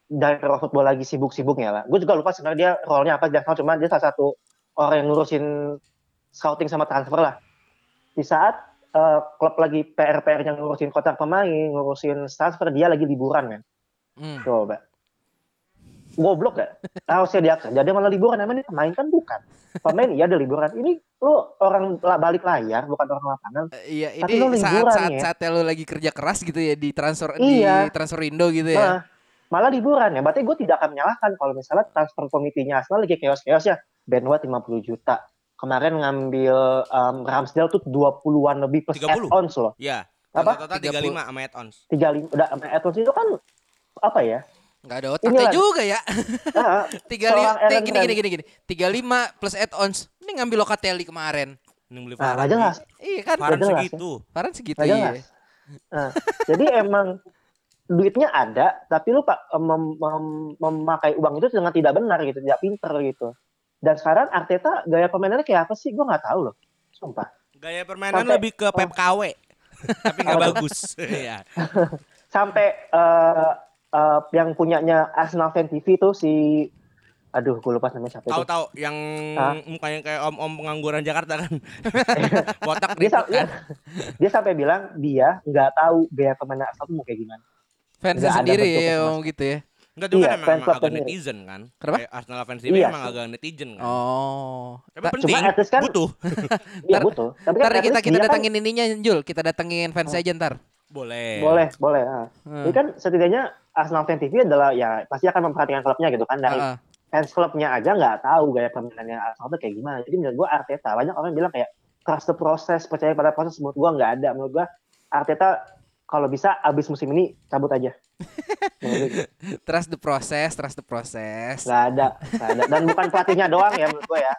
director of football lagi sibuk-sibuknya lah. Gue juga lupa sebenarnya dia role-nya apa, tahu cuma dia salah satu orang yang ngurusin scouting sama transfer lah. Di saat eh, klub lagi PR-PR yang ngurusin kontrak pemain, ngurusin transfer, dia lagi liburan kan. Hmm. Coba. Goblok gak? Harusnya dia kerja, dia malah liburan. Emang ini pemain kan bukan. Pemain iya ada liburan. Ini lu orang balik layar, bukan orang lapangan. Eh, Iya, Tapi ini lo liburan saat-saat ya. saatnya lo lagi kerja keras gitu ya di transfer Iya. di transfer Indo gitu ya. Nah, malah liburan ya. Berarti gue tidak akan menyalahkan kalau misalnya transfer komitinya Arsenal lagi chaos-chaos ya. Ben White 50 juta. Kemarin ngambil um, Ramsdale tuh 20-an lebih plus 30. add-ons loh. Iya. Apa? Total 35 sama add-ons. 35 udah sama add-ons itu kan apa ya? Nggak ada otaknya Inilah. juga ya. Tiga lima, gini gini gini gini. Tiga lima plus add-ons. Ini ngambil Locatelli kemarin. Ini beli nah, nggak jelas. Iya kan? Nggak jelas, segitu. Farhan segitu Nggak iya. Nah, jadi emang duitnya ada, tapi lu pak mem- mem- memakai uang itu dengan tidak benar gitu, tidak pinter gitu. Dan sekarang Arteta gaya pemainnya kayak apa sih? Gue nggak tahu loh. Sumpah. Gaya permainan Sampai- lebih ke Pep KW. Tapi nggak bagus. Iya. sampai eh eh, yang punyanya Arsenal Fan TV tuh si aduh gue lupa namanya siapa itu Tahu-tahu yang Hah? mukanya kayak om-om pengangguran Jakarta kan. Botak dia, gitu dia, kan. dia sampai bilang dia nggak tahu gaya pemain Arsenal tuh mau kayak gimana ada sendiri ya gitu ya. Enggak juga Iya, emang, fans emang agak sendiri. netizen kan. Kenapa? Kayak Arsenal fans ini Iya. emang agak netizen kan. Oh. Tapi Ta- penting, cuma kan- butuh. iya Ntar- butuh tapi at kita kita dia kan- datangin ininya Jul, kita datengin fans aja ntar. Boleh. boleh boleh ah. Hmm. Jadi kan setidaknya Arsenal Fan TV adalah ya pasti akan memperhatikan klubnya gitu kan dari ah. fans klubnya aja nggak tahu gaya permainannya Arsenal tuh kayak gimana. Jadi menurut gua Arteta banyak orang bilang kayak trust the process, percaya pada proses. Menurut gua nggak ada. Menurut gua Arteta kalau bisa abis musim ini cabut aja. Trust the process, trust the process. Nggak ada, nggak ada. Dan bukan pelatihnya doang ya menurut gua ya.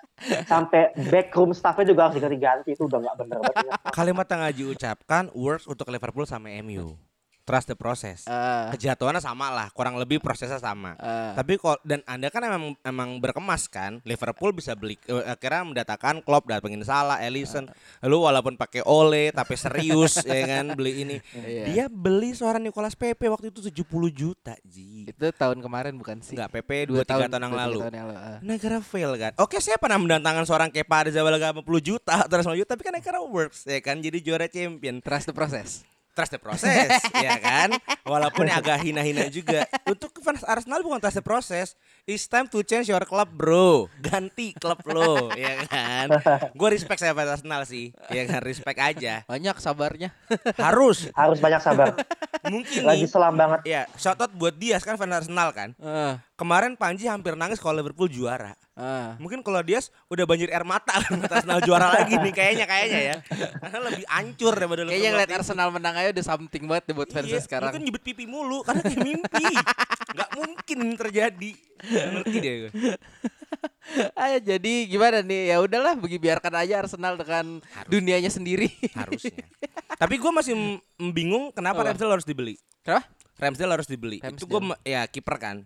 Sampai backroom staffnya juga harus diganti-ganti itu udah nggak bener banget. Kalimat yang Aji ucapkan works untuk Liverpool sama MU. Trust the process. Ah, Kejatuhannya sama lah, kurang lebih prosesnya sama. ah. Tapi kok dan Anda kan emang emang berkemas kan. Liverpool bisa beli eh, akhirnya mendatangkan Klopp datengin Salah, Ellison. Lalu walaupun pakai Ole tapi serius ya kan beli ini. Iya. Dia beli seorang Nicolas Pepe waktu itu 70 juta, Ji. Itu tahun kemarin bukan sih? Enggak, Pepe 2 3 tahun yang lalu. tahun yang lalu. Negara fail kan. Oke, saya pernah mendatangkan seorang Kepa Arrizabalaga 50 juta, terus 50 juta, tapi kan negara works ya kan. Jadi juara champion. Trust the process. Trust the process, ya kan? Walaupun agak hina-hina juga. Untuk fans Arsenal bukan trust the process. It's time to change your club, bro. Ganti klub lo, ya kan? Gue respect saya fans Arsenal sih, ya kan? Respect aja. Banyak sabarnya. Harus. Harus banyak sabar. Mungkin Lagi selam banget. ya shout out buat Dias kan fans Arsenal kan. Ah, Kemarin Panji hampir nangis kalau Liverpool juara. ah. Mungkin kalau Dias udah banjir air mata kan Arsenal juara lagi nih kayaknya kayaknya ya. Karena lebih hancur daripada Kayaknya Liverpool ngeliat waktu itu. Arsenal menang aja udah something banget deh buat fansnya Iya, sekarang. Mungkin nyebut pipi mulu karena kayak mimpi. Nggak mungkin terjadi. Ngerti deh gue. Ayo jadi gimana nih? Ya udahlah, bagi biarkan aja Arsenal dengan Harus. dunianya sendiri. Harusnya. Tapi gue masih bingung kenapa Apa? Ramsdale harus dibeli. Kenapa? Ramsdale harus dibeli. Itu Ramsdale. gue ya kiper kan.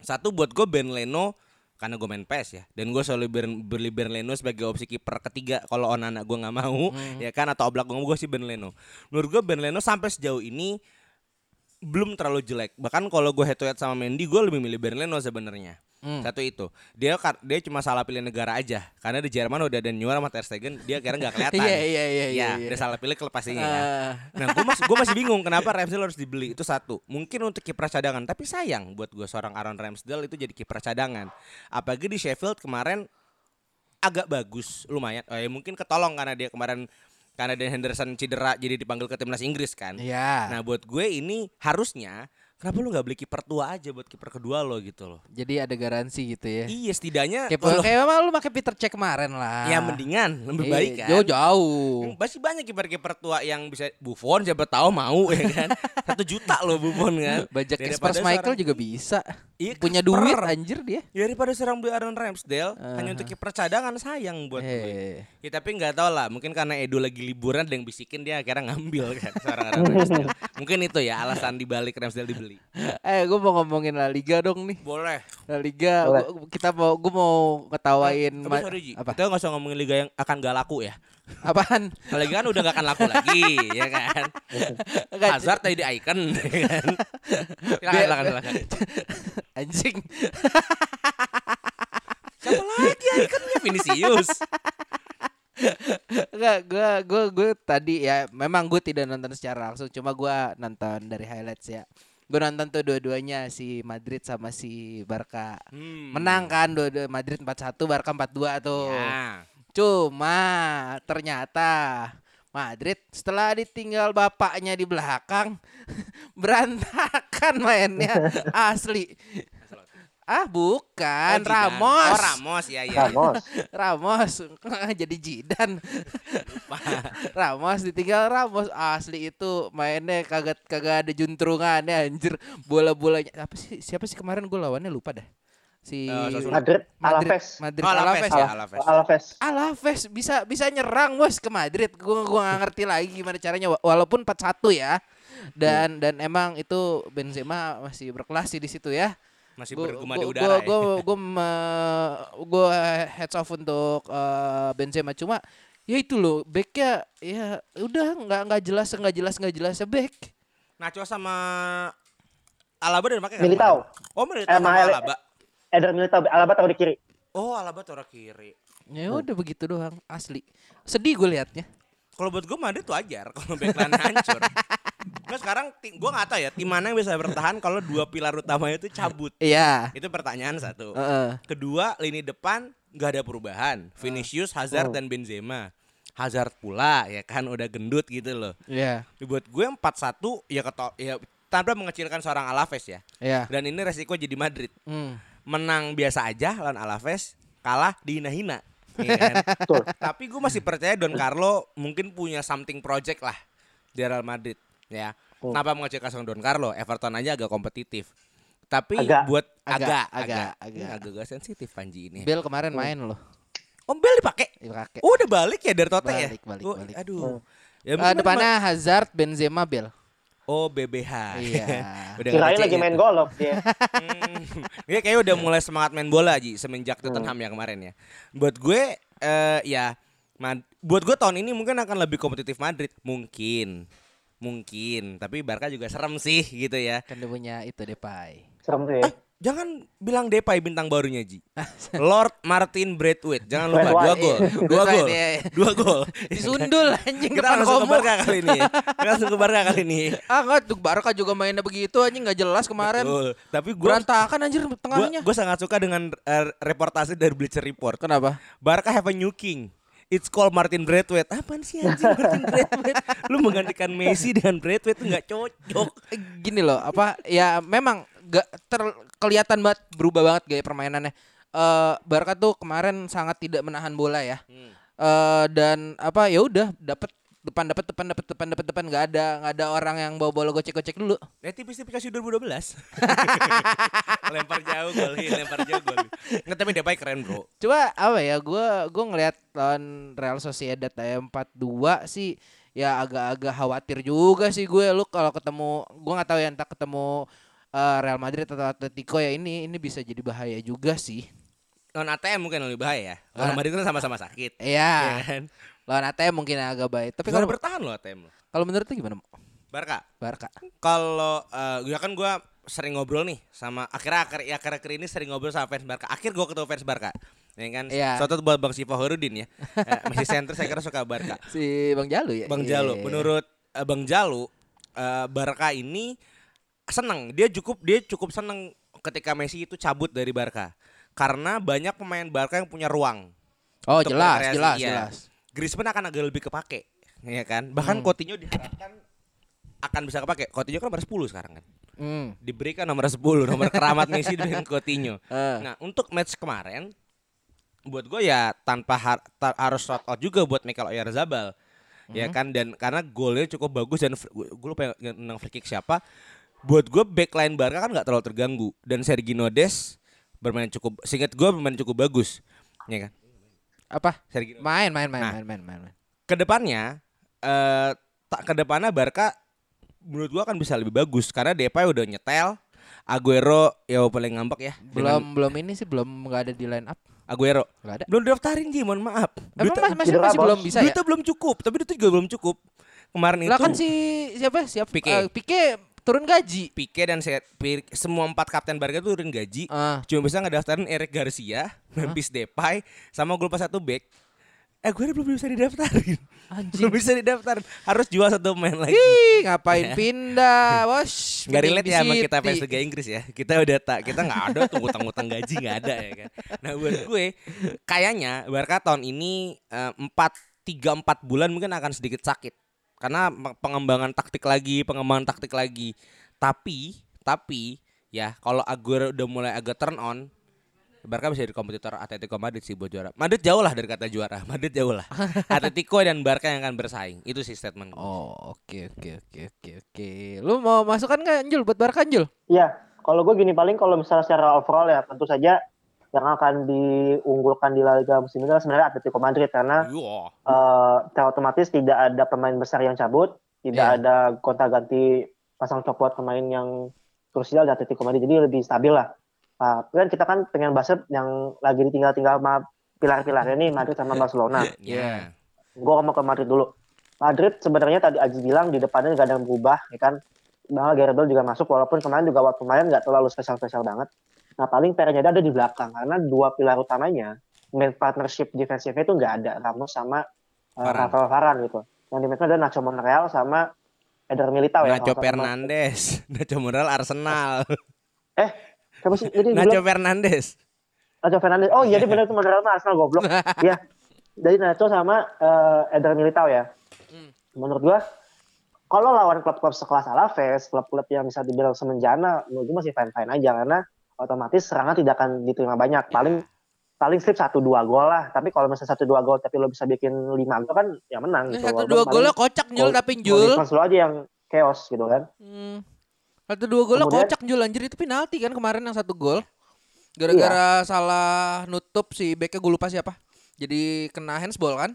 Satu buat gue Ben Leno karena gue main PES ya. Dan gue selalu ber- beli Ben Leno sebagai opsi kiper ketiga kalau Onana gue nggak mau ya kan? Atau Oblak gue gue sih Ben Leno. Menurut gue Ben Leno sampai sejauh ini belum terlalu jelek. Bahkan kalau gue head to head sama Mendy gue lebih milih Ben Leno sebenarnya Hmm. satu itu dia dia cuma salah pilih negara aja karena di Jerman udah ada Neuer sama Ter Stegen dia kira nggak kelihatan Iya, iya, iya, Ya, iya, iya. dia salah pilih klub pastinya ya. Ah. Nah, gue masih gue masih bingung kenapa Ramsdale harus dibeli itu satu. Mungkin untuk kiper cadangan, tapi sayang buat gue seorang Aaron Ramsdale itu jadi kiper cadangan. Apalagi di Sheffield kemarin agak bagus, lumayan. Oh, ya mungkin ketolong karena dia kemarin karena Dan Henderson cedera jadi dipanggil ke timnas Inggris kan. Iya. Nah, buat gue ini harusnya kenapa lu nggak beli kiper tua aja buat kiper kedua lo gitu loh. Jadi ada garansi gitu ya. Iya, setidaknya Kayak kalau- kayak emang lu pakai Peter Cech kemarin lah. ya mendingan lebih Iya, baik kan. Jauh jauh. Masih banyak kiper-kiper tua yang bisa Buffon siapa tahu mau ya kan. Satu juta loh Buffon kan. Bajak Spurs Michael seorang- juga bisa. Iya, Punya kiper. duit anjir dia. Ya, daripada serang beli Aaron Ramsdale hanya Aha. untuk kiper cadangan sayang buat gue. Eh. Ya tapi nggak tahu lah, mungkin karena Edo lagi liburan ada yang bisikin dia akhirnya ngambil kan seorang Aaron Ramsdale. mungkin itu ya alasan dibalik Ramsdale dibeli. Eh, gue mau ngomongin La Liga dong nih. Boleh. La Liga, Boleh. gua- kita mau, gue mau ngetawain Tapi ma- sorry Ji, apa? kita nggak usah ngomongin liga yang akan gak laku ya. Apaan? Kalau liga kan udah gak akan laku lagi, ya kan. Hazard tadi di icon, ya kan. Silakan, silakan. anjing. Siapa lagi iconnya Vinicius? Enggak, gue gue gue tadi ya memang gue tidak nonton secara langsung, cuma gue nonton dari highlights ya. Gue nonton tuh dua-duanya si Madrid sama si Barca. Hmm. Menang kan dua-dua Madrid 4-1, Barca 4-2 tuh. Ya. Cuma ternyata Madrid setelah ditinggal bapaknya di belakang berantakan mainnya asli. Ah bukan Oh. Ramos. Oh Ramos ya ya. Ramos. Ramos jadi Jidan. Ramos ditinggal Ramos asli itu mainnya kagak kagak ada juntrungannya anjir bola-bolanya apa sih siapa sih kemarin gue lawannya lupa dah si Sassuolo. Madrid, Madrid Alaves. Madrid Oh, Alaves Alaves ya. Alaves. Alaves. Alaves bisa bisa nyerang bos ke Madrid. Gua gua gak ngerti lagi gimana caranya wa- walaupun 4-1 ya. Dan dan emang itu Benzema masih berkelas sih di situ ya. Masih Gua- bergema gua- di udara. Gua ya. gua gua, me- gua heads off untuk eh, Benzema cuma ya itu loh backnya ya udah nggak nggak jelas nggak jelas nggak jelas ya back. Nacho sama Alaba dan pakai Militao. Oh Militao Eh, sama Alaba. Eder Militao, Alaba taruh di kiri. Oh Alaba taruh kiri. Ya udah begitu doang asli. Sedih gue liatnya. Kalau buat gue Madrid wajar kalau backline hancur. Nah sekarang tim, gue nggak tahu ya tim mana yang bisa bertahan kalau dua pilar utamanya itu cabut. Iya. Itu pertanyaan satu. Heeh. Kedua lini depan nggak ada perubahan. Vinicius, Hazard dan Benzema. Hazard pula ya kan udah gendut gitu loh. Iya. Ya, buat gue 4-1 ya keto ya tanpa mengecilkan seorang Alaves ya. Iya. Dan ini resiko jadi Madrid. Hmm. Menang biasa aja lawan Alaves, kalah dihina-hina. Kan? Tapi gue masih percaya Don Carlo mungkin punya something project lah di Real Madrid ya. Oh. Kenapa mengecilkan seorang Don Carlo? Everton aja agak kompetitif. Tapi Agak. buat Agak, agak agak, agak agak. agak, sensitif Panji ini. Bel kemarin main loh. Om Bel dipakai. Dipakai. Oh, udah balik ya dari Tote ya? Balik, balik, Oh, balik. Aduh. Oh. Ya, mungkin depannya Hazard, Benzema, Bel. Oh BBH. Iya. udah Kirain lagi main tuh. golf dia. Hmm. Dia kayaknya udah mulai semangat main bola Ji semenjak Tottenham ya kemarin ya. Buat gue eh ya Mad- buat gue tahun ini mungkin akan lebih kompetitif Madrid mungkin. Mungkin, tapi Barca juga serem sih gitu ya. Kan dia punya itu Depay. Serem sih. Jangan bilang Depay bintang barunya Ji. Lord Martin Braithwaite. Jangan lupa dua gol. iya. Dua gol. iya, iya. Dua gol. Disundul anjing Kita langsung ke komo. Barca kali ini. Kita langsung ke Barca kali ini. Ah enggak, tuh Barca juga mainnya begitu anjing nggak jelas kemarin. Betul. Tapi gue Berantakan anjir tengahnya. gue sangat suka dengan eh, reportase dari Bleacher Report. Kenapa? Barca have a new king. It's called Martin Braithwaite. Apaan sih anjing Martin Braithwaite? Lu menggantikan Messi dengan Braithwaite itu nggak cocok. Eh, Gini loh, apa ya memang gak ter kelihatan banget berubah banget gaya permainannya. Eh Barca tuh kemarin sangat tidak menahan bola ya. Hmm. Eh dan apa ya udah dapat depan dapat depan dapat depan dapat depan nggak ada nggak ada orang yang bawa bola gocek-gocek dulu. Ya tipis-tipis kasih 2012. lempar jauh gol, iya, lempar jauh gol. Nggak tapi Depay keren bro. Coba apa ya gua gua ngelihat lawan Real Sociedad ya 4-2 sih ya agak-agak khawatir juga sih gue lu kalau ketemu gua nggak tahu ya entah ketemu eh, Real Madrid atau Atletico ya ini ini bisa jadi bahaya juga sih. Non ATM mungkin lebih bahaya. Ah. Kalau Madrid kan sama-sama sakit. Iya. Ya kan? Lawan ATM mungkin agak baik. Tapi kalau bertahan loh ATM kalau menurut lu gimana? Barca. Barca. Kalau eh ya kan gua sering ngobrol nih sama akhirnya akhir ya akhir ini sering ngobrol sama fans Barca. Akhir gua ketemu fans Barca. Ya kan? Iya. Suatu buat Bang Siva Horudin ya. Eh, Messi center saya kira suka Barca. Si Bang Jalu ya. Bang. Jalu, menurut eh, Bang Jalu, eh, Barca ini senang. Dia cukup dia cukup senang ketika Messi itu cabut dari Barca. Karena banyak pemain Barca yang punya ruang. Oh, jelas, berkreasi, jelas, iya. jelas. Griezmann akan agak lebih kepake, ya kan? Bahkan Hmm. Coutinho diharapkan akan bisa kepake. Coutinho kan nomor 10 sekarang kan. Hmm. Diberikan nomor 10, nomor keramat Messi dengan Coutinho. Eh. Nah, untuk match kemarin buat gue ya tanpa har- harus shout out juga buat Mikel Oyarzabal. Ya kan dan karena golnya cukup bagus dan gue lupa yang yang menang free kick siapa. Buat gue backline Barca kan nggak terlalu terganggu dan Sergio Des bermain cukup singkat gue bermain cukup bagus. Ya kan? Apa? Sergio Main, main, main, Nah. main, main, main, main. ke depannya eh tak ke depannya Barca menurut gua akan bisa lebih bagus karena Depay udah nyetel Aguero ya paling ngambek ya Belum, dengan belum ini sih belum nggak ada di line up. Aguero Nggak ada. belum daftarin Ji mohon maaf Emang mas- masih, masih Bos. belum bisa ya? duitnya belum cukup tapi itu juga belum cukup kemarin Lah itu kan si siapa? Siapa? Pique. Eh, Pique turun gaji. Pique dan Pi- semua empat kapten Barca itu turun gaji Ah. cuma bisa ngedaftarin Eric Garcia Memphis Depay sama gue lupa satu back eh gue belum bisa didaftarin Anjing. belum bisa didaftarin harus jual satu pemain lagi Ih, ngapain pindah, bos? Gak relate ya sama kita fans Liga Inggris ya. Kita udah tak kita nggak ada tuh utang-utang gaji nggak ada ya kan. Nah buat gue kayaknya Barca tahun ini eh, empat tiga empat bulan mungkin akan sedikit sakit karena pe- pengembangan taktik lagi, pengembangan taktik lagi. Tapi tapi ya kalau Aguero udah mulai agak turn on Barca bisa jadi kompetitor Atletico Madrid sih buat juara. Madrid jauh lah dari kata juara. Madrid jauh lah. Atletico dan Barca yang akan bersaing. Itu sih statement. gue. Oh, oke oke oke oke oke. Lu mau masukkan nggak Anjul buat Barca Anjul? Iya, kalau gue gini paling kalau misalnya secara overall ya tentu saja yang akan diunggulkan di La Liga musim ini adalah sebenarnya Atletico Madrid karena Wah. eh secara otomatis tidak ada pemain besar yang cabut, tidak Iya. ada gonta-ganti pasang copot pemain yang krusial di Atletico Madrid, jadi lebih stabil lah. Ah, kan kita kan pengen bahas yang lagi ditinggal-tinggal sama pilar-pilarnya nih Madrid sama Barcelona. Ya. gue mau ke Madrid dulu. Madrid sebenarnya tadi Aji bilang di depannya nggak ada yang berubah, ya kan? Bahwa Bale juga masuk, walaupun kemarin juga waktu main nggak terlalu spesial-spesial banget. Nah paling PR-nya ada di belakang, karena dua pilar utamanya, main partnership defensifnya itu nggak ada, Ramos sama uh, Varane. Rafael Varane gitu. Yang di ada Nacho Monreal sama Eder Militao ya. Nacho kalau sama- Fernandes, Nacho Monreal Arsenal, Eh, siapa sih? Jadi Nacho Nacho, Fernandes. Nacho Fernandes. Oh iya, dia benar itu Monreal sama Arsenal goblok. Iya. Jadi Nacho sama eh, Eder Militao ya. Hmm. Menurut gua kalau lawan klub-klub sekelas Alaves, klub-klub yang bisa dibilang semenjana, menurut gua masih fine-fine aja karena otomatis serangan tidak akan diterima banyak. Paling paling slip satu dua gol lah. Tapi kalau misalnya satu dua gol tapi lo bisa bikin lima gol kan ya menang gitu. Satu dua golnya kocak Jul gol- tapi defense lo aja yang chaos gitu kan. Hmm. Satu dua golnya kocak Jul anjir itu penalti kan kemarin yang satu gol. Gara-gara salah nutup si backnya gue lupa siapa. Jadi kena handsball kan?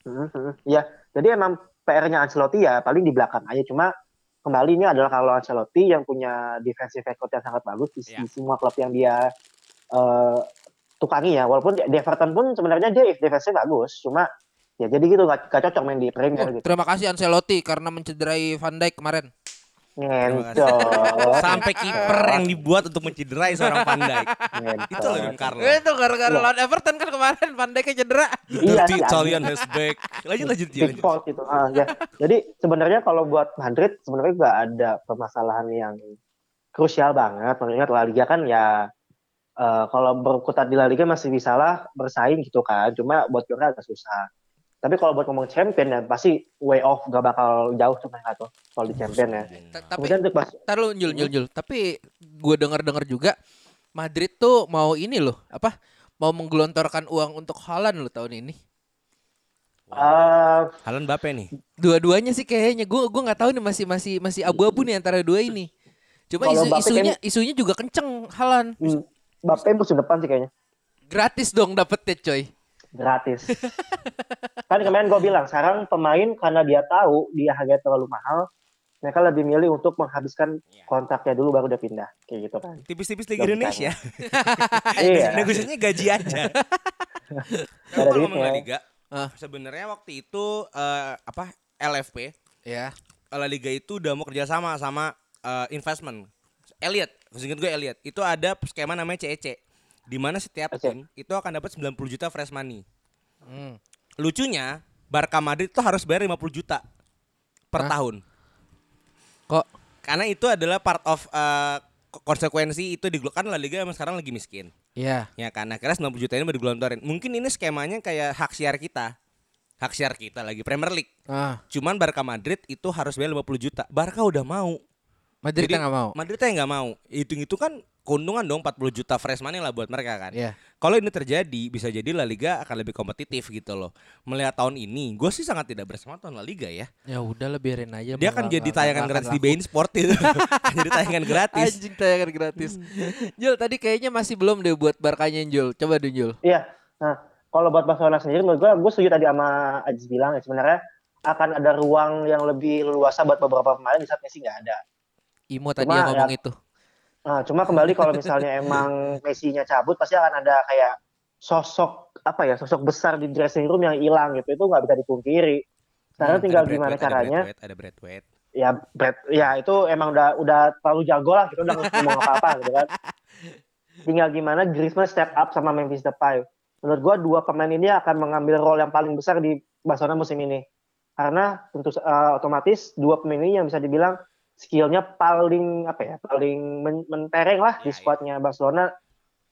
Mhm. Iya, jadi emang PR-nya Ancelotti ya paling di belakang aja. Cuma kembali ini adalah kalau Ancelotti yang punya defensive record yang sangat bagus di, di semua klub yang dia eh tukangi ya. Walaupun di Everton pun sebenarnya dia defensive bagus. Cuma ya jadi gitu gak, gak cocok main di Premier Oh, gitu. terima kasih Ancelotti karena mencederai Van Dijk kemarin. Ngentot. Sampai kiper yang dibuat untuk mencederai seorang pandai. Itu loh Bung Carlo. Itu gara-gara lawan Everton kan kemarin Van Dijk cedera. Iya Dirty sih, Italian has back. Lanjut lanjut. Pickford itu. Ah, ya. Jadi sebenarnya kalau buat Madrid sebenarnya nggak ada permasalahan yang krusial banget. Mengingat La Liga kan ya eh, kalau berkutat di La Liga masih bisa lah bersaing gitu kan. Cuma buat juara agak susah. Tapi kalau buat ngomong champion ya pasti way off gak bakal jauh cuma nggak tuh kalau di champion ya. Ta- Tapi Kemudian untuk pas lu Jul, Jul, Jul. Tapi gue denger-denger juga Madrid tuh mau ini loh, apa? Mau menggelontorkan uang untuk Haaland loh tahun ini. eh, Halan Bape nih. Dua-duanya sih kayaknya gue gua nggak tahu nih masih masih masih abu-abu nih antara dua ini. Cuma Kalau isu, isunya isunya juga kenceng Haaland. hmm, Mbappe musim depan sih kayaknya. Gratis dong dapetnya coy. Gratis. kan kemarin gue bilang sekarang pemain karena dia tahu dia harganya terlalu mahal, mereka lebih milih untuk menghabiskan Iya. kontraknya dulu baru dia pindah kayak gitu kan Tipis-tipis Liga. Indonesia. iya Negosiasinya gaji aja. Tapi kalau ngomong La. Liga, Ah. sebenarnya waktu itu eh, apa LFP Ya. La Liga itu udah mau kerja sama sama eh, investment. Elliot, seingat gue Elliot, itu ada skema namanya CEC. Di mana setiap Oke. tim itu akan dapat 90 juta fresh money. Hmm. Lucunya, Barca Madrid tuh harus bayar 50 juta per Hah? tahun. Kok Karena itu adalah part of ko- konsekuensi itu kan La Liga emang sekarang lagi miskin. ya. Ya kan, akhirnya 90 juta ini baru digelontorin. Mungkin ini skemanya kayak hak siar kita. Hak siar kita lagi Premier League. Ah, Cuman Barca Madrid itu harus bayar 50 juta. Barca udah mau. Madrid nggak mau. Madrid nggak mau. Hitung itu kan keuntungan dong 40 juta fresh money lah buat mereka kan. Ya. Kalau ini terjadi bisa jadi La Liga akan lebih kompetitif gitu loh. Melihat tahun ini, gue sih sangat tidak bersama tahun La Liga ya. Ya udah lah biarin aja. Dia akan jadi tayangan gratis di Bein Sport itu. jadi tayangan gratis. Anjing tayangan gratis. Jul tadi kayaknya masih belum deh buat Barkanya Jul. Coba deh Jul. Iya. Nah, kalau buat Barcelona sendiri, menurut gue, gue setuju tadi sama Ajis bilang ya sebenarnya akan ada ruang yang lebih leluasa buat beberapa pemain di saat Messi nggak ada. Imo tadi Cuma yang ngomong ya- itu. Nah, cuma kembali kalau misalnya emang Messi-nya cabut, pasti akan ada kayak sosok apa ya, sosok besar di dressing room yang hilang gitu. Itu nggak bisa dipungkiri. Sekarang Hmm, tinggal gimana Braithwaite, caranya. Ada ada Braithwaite. Ya, Brad, ya itu emang udah udah terlalu jago lah. Kita udah ngomong apa-apa gitu kan. Tinggal gimana Griezmann step up sama Memphis Depay. Menurut gua dua pemain ini akan mengambil role yang paling besar di Barcelona musim ini. Karena tentu eh, otomatis dua pemain ini yang bisa dibilang skillnya paling apa ya, paling men- mentereng lah di Ya, ya. skuadnya Barcelona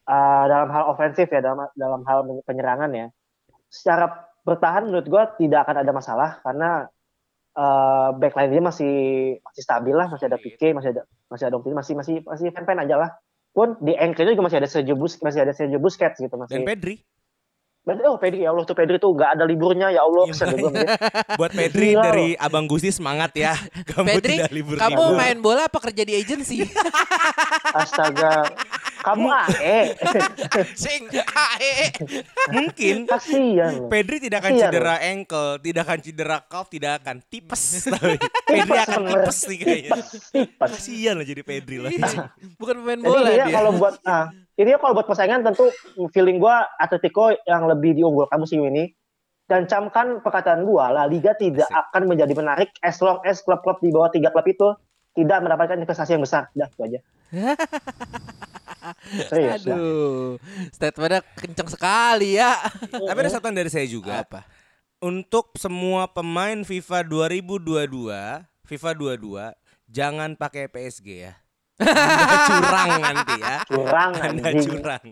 eh, dalam hal ofensif ya, dalam dalam hal penyerangan ya. Secara bertahan menurut gua tidak akan ada masalah karena eh backline dia masih masih stabil lah, masih ada Pique, masih ada masih ada Umtiti, masih masih masih fan-fan aja lah. Pun di anchor juga masih ada Sergio Bus masih ada Sergio Busquets gitu masih. Dan Pedri. Berarti, oh Pedri ya Allah tuh Pedri tuh nggak ada liburnya ya Allah. Iya, ngeliat. Buat Pedri Gila dari Abang Gusti semangat ya. Kamu Pedri, tidak libur kamu main bola apa kerja di agency? Astaga. Kamu AE. Sing. ae. Mungkin Kasihan. loh. Pedri tidak akan Iya, cedera ankle, tidak akan cedera calf, tidak akan tipes. tapi Pedri akan tipes nih kayaknya. Tipes. Kasihan lah jadi Pedri lah. Bukan pemain Jadi bola ini dia. kalau buat ah, ini kalau buat persaingan tentu feeling gua Atletico yang lebih diunggulkan musim ini. Dan camkan perkataan gua, La Liga tidak Asik. akan menjadi menarik as long as klub-klub di bawah tiga klub itu tidak mendapatkan investasi yang besar. Udah itu aja. Serius, dah. Aduh, statementnya kenceng sekali ya. Tapi ada satu yang dari saya juga. Apa? Untuk semua pemain FIFA 2022, FIFA 22, jangan pakai PSG ya. Anda curang nanti ya. Curang Anda anjing. curang.